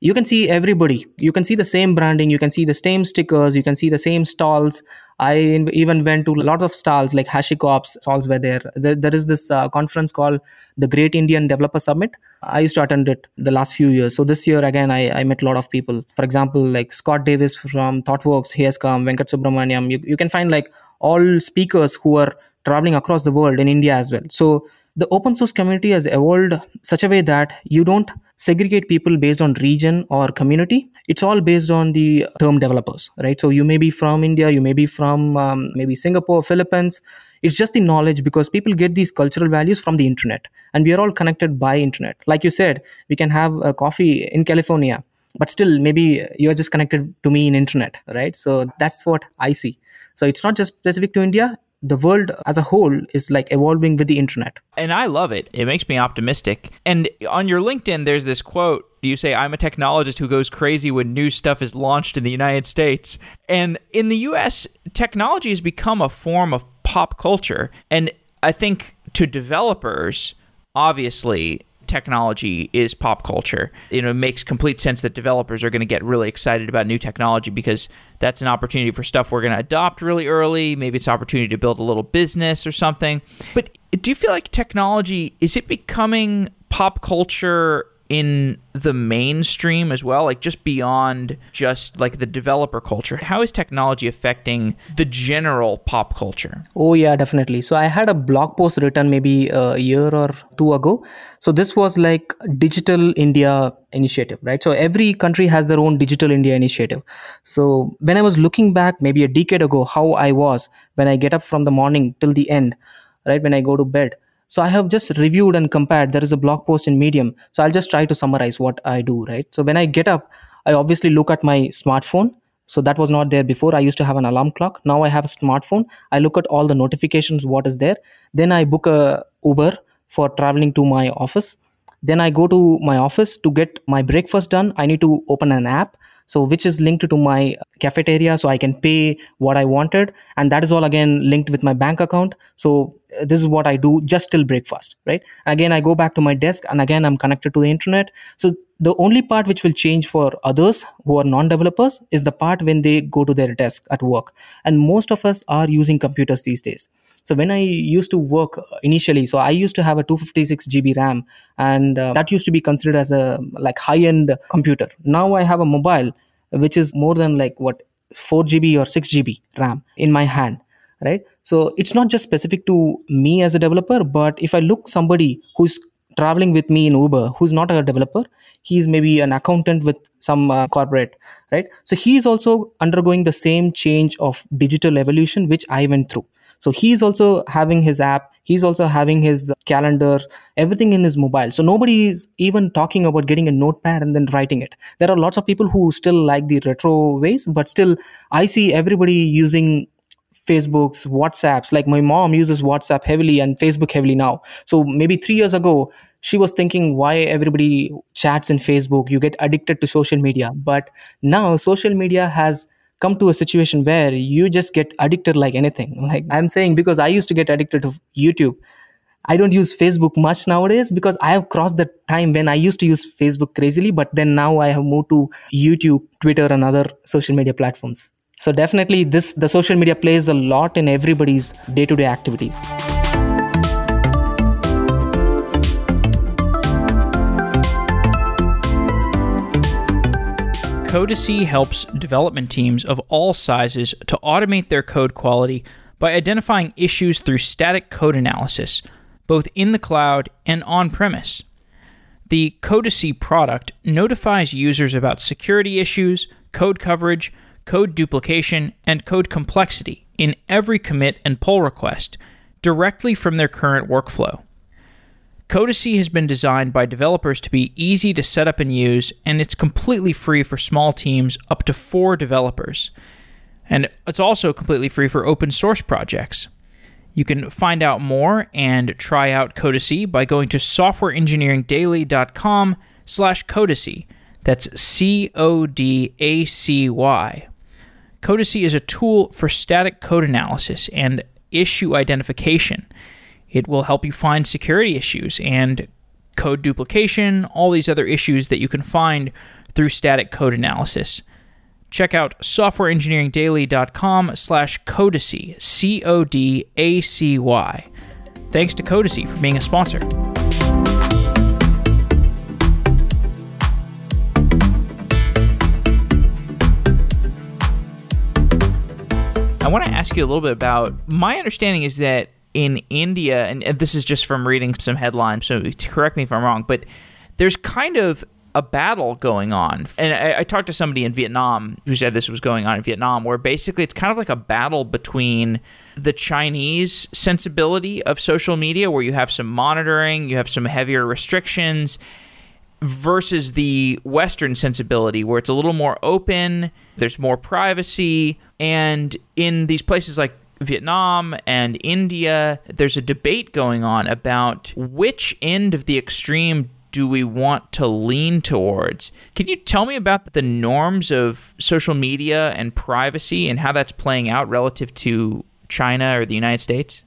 you can see everybody. You can see the same branding. You can see the same stickers. You can see the same stalls. I even went to a lot of stalls like HashiCorp stalls were there. There, there is this uh, conference called the Great Indian Developer Summit. I used to attend it the last few years. So this year again, I, I met a lot of people. For example, like Scott Davis from ThoughtWorks, he has come. Venkat Subramaniam. You, you can find like all speakers who are traveling across the world in India as well. So the open source community has evolved such a way that you don't segregate people based on region or community it's all based on the term developers right? So you may be from india you may be from um, maybe singapore philippines. It's just the knowledge because people get these cultural values from the internet and we are all connected by internet. Like you said we can have a coffee in california but still maybe you're just connected to me in internet right? So that's what i see. So it's not just specific to india the world as a whole is like evolving with the internet. And i love it. It makes me optimistic. And on your linkedin there's this quote. You say i'm a technologist who goes crazy when new stuff is launched in the united states. And in the us technology has become a form of pop culture. And i think to developers obviously technology is pop culture. You know, it makes complete sense that developers are going to get really excited about new technology because that's an opportunity for stuff we're going to adopt really early. Maybe it's opportunity to build a little business or something. But do you feel like technology is it becoming pop culture in the mainstream as well like just beyond just like the developer culture. How is technology affecting the general pop culture? Oh yeah definitely. So i had a blog post written maybe a year or two ago. So this was like digital india initiative right? So every country has their own digital india initiative. So when i was looking back maybe a decade ago how i was when i get up from the morning till the end right? When i go to bed so i have just reviewed and compared. There is a blog post in medium. So i'll just try to summarize what i do right? So when i get up i obviously look at my smartphone. So that was not there before. I used to have an alarm clock. Now i have a smartphone. I look at all the notifications what is there. Then i book a uber for traveling to my office. Then i go to my office to get my breakfast done. I need to open an app so which is linked to my uh, cafeteria so i can pay what i wanted. And that is all again linked with my bank account. So uh, this is what i do just till breakfast right? Again i go back to my desk and again i'm connected to the internet. So the only part which will change for others who are non-developers is the part when they go to their desk at work. And most of us are using computers these days. So when i used to work initially so i used to have a 256 gb ram and uh, that used to be considered as a like high end computer. Now i have a mobile which is more than like what 4 gb or 6 gb ram in my hand right? So it's not just specific to me as a developer but if i look somebody who's traveling with me in uber who's not a developer he's maybe an accountant with some uh, corporate right? So he is also undergoing the same change of digital evolution which i went through. So he's also having his app he's also having his calendar everything in his mobile. So nobody is even talking about getting a notepad and then writing it. There are lots of people who still like the retro ways but still i see everybody using facebooks whatsapps. Like my mom uses whatsapp heavily and facebook heavily now. So maybe 3 years ago she was thinking why everybody chats in facebook? You get addicted to social media. But now social media has come to a situation where you just get addicted like anything. Like i'm saying because i used to get addicted to youtube. I don't use facebook much nowadays because i have crossed the time when i used to use facebook crazily but then now i have moved to youtube twitter and other social media platforms. So definitely this the social media plays a lot in everybody's day-to-day activities Codacy helps development teams of all sizes to automate their code quality by identifying issues through static code analysis, both in the cloud and on premise. The Codacy product notifies users about security issues, code coverage, code duplication, and code complexity in every commit and pull request directly from their current workflow. Codacy has been designed by developers to be easy to set up and use, and it's completely free for small teams up to four developers. And it's also completely free for open source projects. You can find out more and try out Codacy by going to softwareengineeringdaily.com slash Codacy. That's C-O-D-A-C-Y. Codacy is a tool for static code analysis and issue identification – it will help you find security issues and code duplication, all these other issues that you can find through static code analysis. Check out softwareengineeringdaily.com slash Codacy, C-O-D-A-C-Y. Thanks to Codacy for being a sponsor. I want to ask you a little bit about my understanding is that in India, and, this is just from reading some headlines, so correct me if I'm wrong, but there's kind of a battle going on. And I, I, talked to somebody in Vietnam who said this was going on in Vietnam, where basically it's kind of like a battle between the Chinese sensibility of social media, where you have some monitoring, you have some heavier restrictions, versus the Western sensibility, where it's a little more open, there's more privacy, and in these places like Vietnam and India, there's a debate going on about which end of the extreme do we want to lean towards? Can you tell me about the norms of social media and privacy and how that's playing out relative to China or the United States?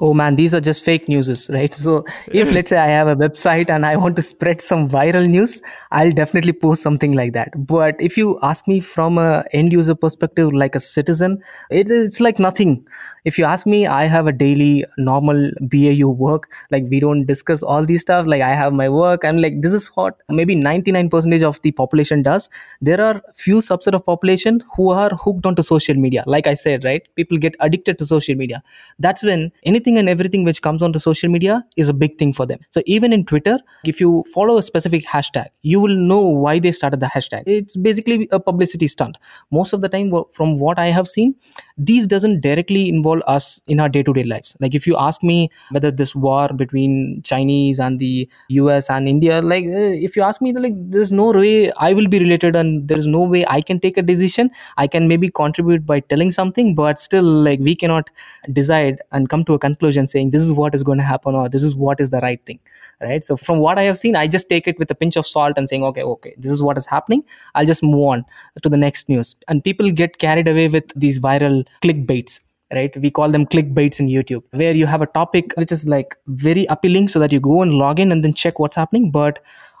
Oh man these are just fake news right? So if let's say i have a website and i want to spread some viral news i'll definitely post something like that. But if you ask me from a end user perspective like a citizen it's, it's like nothing. If you ask me i have a daily normal bau work. Like we don't discuss all these stuff. Like i have my work and like this is what maybe 99 percentage of the population does. There are few subset of population who are hooked onto social media. Like i said right? People get addicted to social media. That's when anything anything and everything which comes onto social media is a big thing for them. So even in Twitter, if you follow a specific hashtag, you will know why they started the hashtag. It's basically a publicity stunt. Most of the time, from what I have seen, these doesn't directly involve us in our day-to-day lives. Like if you ask me whether this war between Chinese and the US and India, like eh, if you ask me, like there's no way I will be related and there's no way I can take a decision. I can maybe contribute by telling something, but still like we cannot decide and come to a conclusion saying this is what is going to happen or this is what is the right thing right so from what i have seen i just take it with a pinch of salt and saying okay okay this is what is happening i'll just move on to the next news and people get carried away with these viral clickbaits right we call them clickbaits in youtube where you have a topic which is like very appealing so that you go and log in and then check what's happening but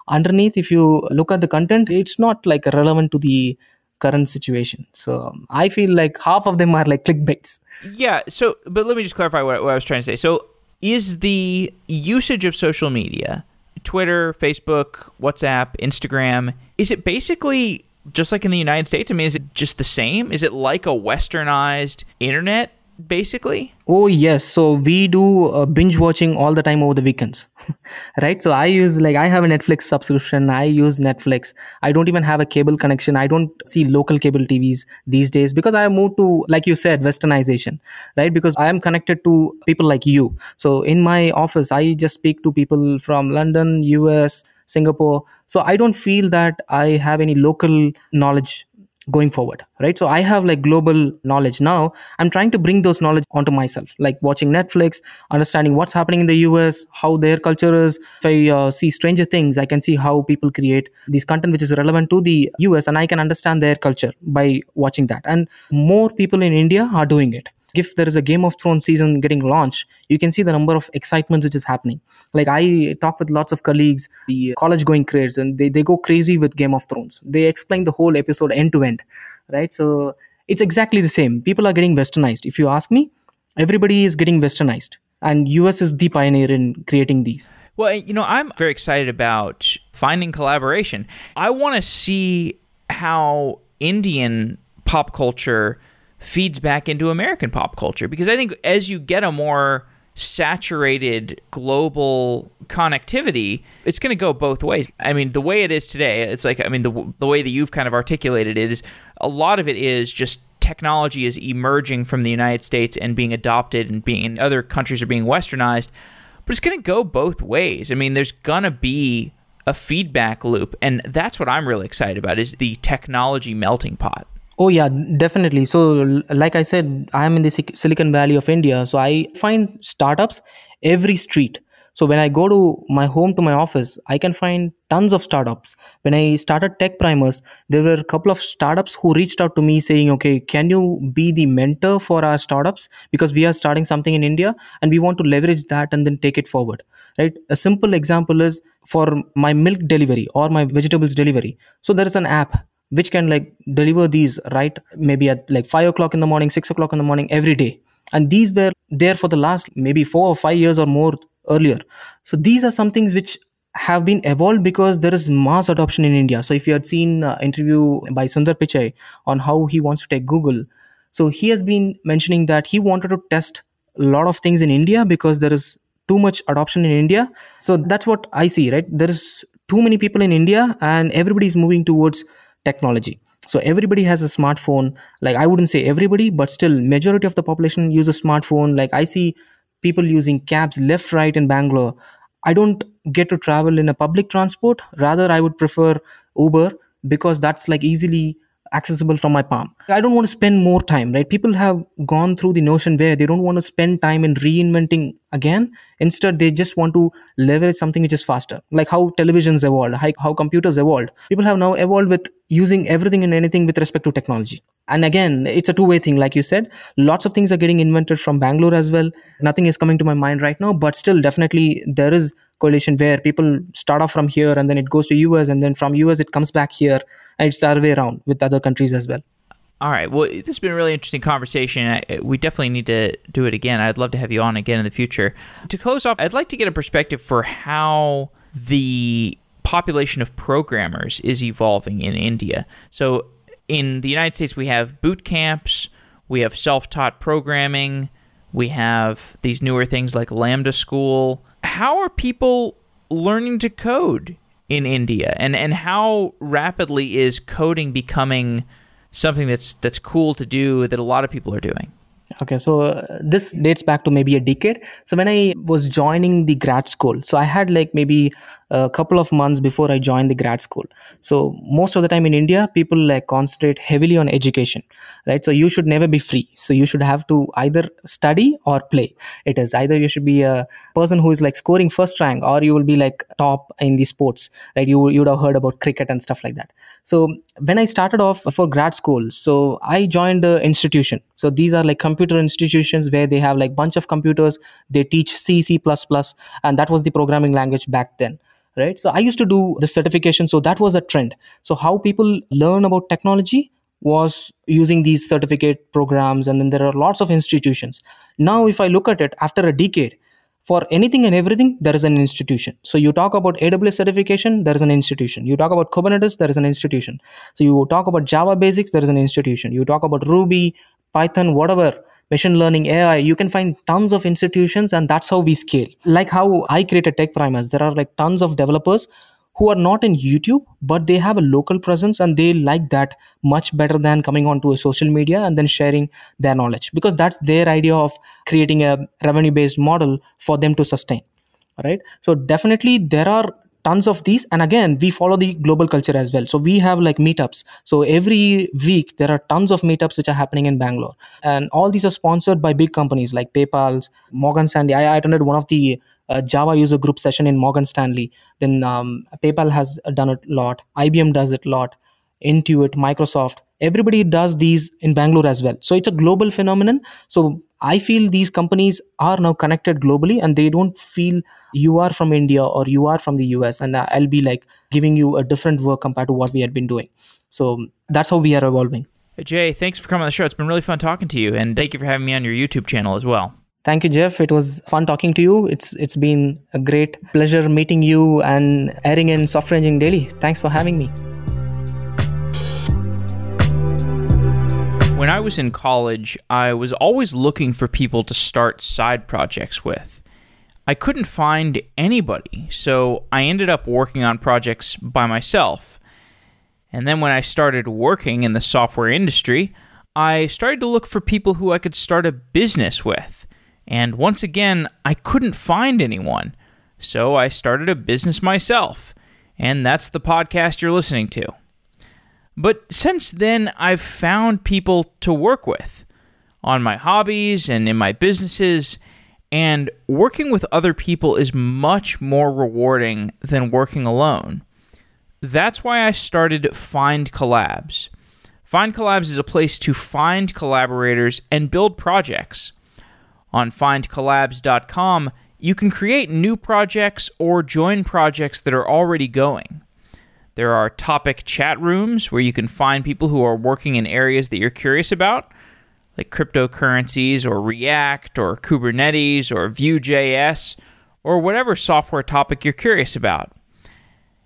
underneath if you look at the content it's not like relevant to the current situation. So um, I feel like half of them are like clickbaits. Yeah. So, but let me just clarify what, what I was trying to say. So, is the usage of social media, Twitter, Facebook, WhatsApp, Instagram, is it basically just like in the United States? I mean, is it just the same? Is it like a westernized internet basically? Oh, yes. So we do uh, binge watching all the time over the weekends, right? So I use, like, I have a Netflix subscription. I use Netflix. I don't even have a cable connection. I don't see local cable TVs these days because I moved to, like you said, westernization, right? Because I am connected to people like you. So in my office, I just speak to people from London, US, Singapore. So I don't feel that I have any local knowledge going forward right? So i have like global knowledge. Now i'm trying to bring those knowledge onto myself like watching netflix understanding what's happening in the us how their culture is. If i uh, see stranger things i can see how people create this content which is relevant to the us and i can understand their culture by watching that. And more people in india are doing it if there is a game of thrones season getting launched you can see the number of excitement which is happening. Like i talk with lots of colleagues the college going creators and they, they go crazy with game of thrones. They explain the whole episode end to end right? So it's exactly the same. People are getting westernized. If you ask me everybody is getting westernized and us is the pioneer in creating these. Well you know i'm very excited about finding collaboration. I want to see how indian pop culture feeds back into American pop culture because I think as you get a more saturated global connectivity, it's going to go both ways. I mean, the way it is today, it's like I mean the the way that you've kind of articulated it is a lot of it is just technology is emerging from the United States and being adopted and being and other countries are being westernized, but it's going to go both ways. I mean, there's going to be a feedback loop and that's what I'm really excited about is the technology melting pot. Oh, yeah, definitely. So, like I said, I'm in the Silicon Valley of India. So, I find startups every street. So, when I go to my home to my office, I can find tons of startups. When I started Tech Primers, there were a couple of startups who reached out to me saying, okay, can you be the mentor for our startups? Because we are starting something in India and we want to leverage that and then take it forward. Right. A simple example is for my milk delivery or my vegetables delivery. So, there is an app which can like deliver these right maybe at like five o'clock in the morning six o'clock in the morning every day. And these were there for the last maybe four or five years or more earlier. So these are some things which have been evolved because there is mass adoption in india. So if you had seen uh, interview by sundar pichai on how he wants to take google so he has been mentioning that he wanted to test a lot of things in india because there is too much adoption in india. So that's what i see right? There is too many people in india and everybody is moving towards technology. So everybody has a smartphone. Like i wouldn't say everybody but still majority of the population use a smartphone. Like i see people using cabs left right in bangalore. I don't get to travel in a public transport. Rather i would prefer uber because that's like easily accessible from my palm. I don't want to spend more time right? People have gone through the notion where they don't want to spend time in reinventing again. Instead they just want to leverage something which is faster like how televisions evolved how, computers evolved. People have now evolved with using everything and anything with respect to technology. And again it's a two-way thing like you said. Lots of things are getting invented from bangalore as well. Nothing is coming to my mind right now but still definitely there is coalition where people start off from here and then it goes to us and then from us it comes back here and it's the other way around with other countries as well all right. Well, this has been a really interesting conversation. we definitely need to do it again. I'd love to have you on again in the future. To close off, I'd like to get a perspective for how the population of programmers is evolving in India. So, in the United States, we have boot camps, we have self taught programming, we have these newer things like Lambda School. How are people learning to code in India? And, and how rapidly is coding becoming something that's that's cool to do that a lot of people are doing? Okay, so uh, this dates back to maybe a decade. So when I was joining the grad school, so I had like maybe a couple of months before I joined the grad school. So most of the time in India, people like concentrate heavily on education, right? So you should never be free. So you should have to either study or play. It is either you should be a person who is like scoring first rank, or you will be like top in the sports, right? You you would have heard about cricket and stuff like that. So when I started off for grad school, so I joined an institution. So these are like computer institutions where they have like bunch of computers. They teach C, C++, and that was the programming language back then right? So i used to do the certification. So that was a trend. So how people learn about technology was using these certificate programs and then there are lots of institutions. Now if i look at it after a decade for anything and everything there is an institution. So you talk about aws certification there is an institution. You talk about kubernetes there is an institution. So you talk about java basics there is an institution. You talk about ruby python whatever machine learning ai you can find tons of institutions and that's how we scale. Like how i created TechPrimers there are like tons of developers who are not in youtube but they have a local presence and they like that much better than coming onto a social media and then sharing their knowledge because that's their idea of creating a revenue based model for them to sustain right? So definitely there are tons of these. And again we follow the global culture as well. So we have like meetups. So every week there are tons of meetups which are happening in bangalore. And all these are sponsored by big companies like paypal's morgan stanley. I attended one of the uh, java user group session in morgan stanley. Then um, paypal has done it a lot. Ibm does it a lot. Intuit microsoft. Everybody does these in bangalore as well. So it's a global phenomenon. So i feel these companies are now connected globally and they don't feel you are from india or you are from the us and i'll be like giving you a different work compared to what we had been doing. So that's how we are evolving. Jay thanks for coming on the show. It's been really fun talking to you and thank you for having me on your youtube channel as well. Thank you jeff. It was fun talking to you. It's it's been a great pleasure meeting you and airing in software engineering daily. Thanks for having me When I was in college, I was always looking for people to start side projects with. I couldn't find anybody, so I ended up working on projects by myself. And then when I started working in the software industry, I started to look for people who I could start a business with. And once again, I couldn't find anyone. So I started a business myself. And that's the podcast you're listening to. But since then, I've found people to work with on my hobbies and in my businesses, and working with other people is much more rewarding than working alone. That's why I started FindCollabs. Find Collabs is a place to find collaborators and build projects. On findcollabs.com, you can create new projects or join projects that are already going. There are topic chat rooms where you can find people who are working in areas that you're curious about, like cryptocurrencies or React or Kubernetes or Vue.js or whatever software topic you're curious about.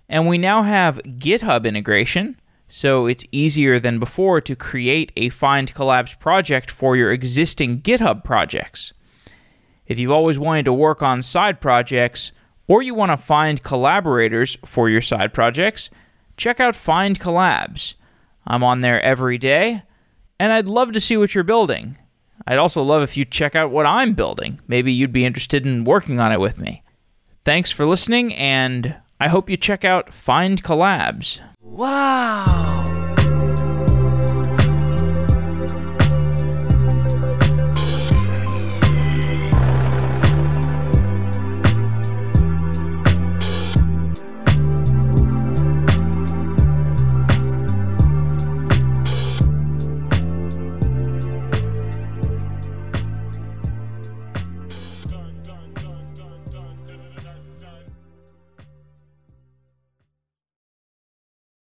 And we now have GitHub integration, so it's easier than before to create a FindCollabs project for your existing GitHub projects. If you've always wanted to work on side projects, or you want to find collaborators for your side projects, check out FindCollabs. I'm on there every day, and I'd love to see what you're building. I'd also love if you check out what I'm building. Maybe you'd be interested in working on it with me. Thanks for listening, and I hope you check out FindCollabs. Wow.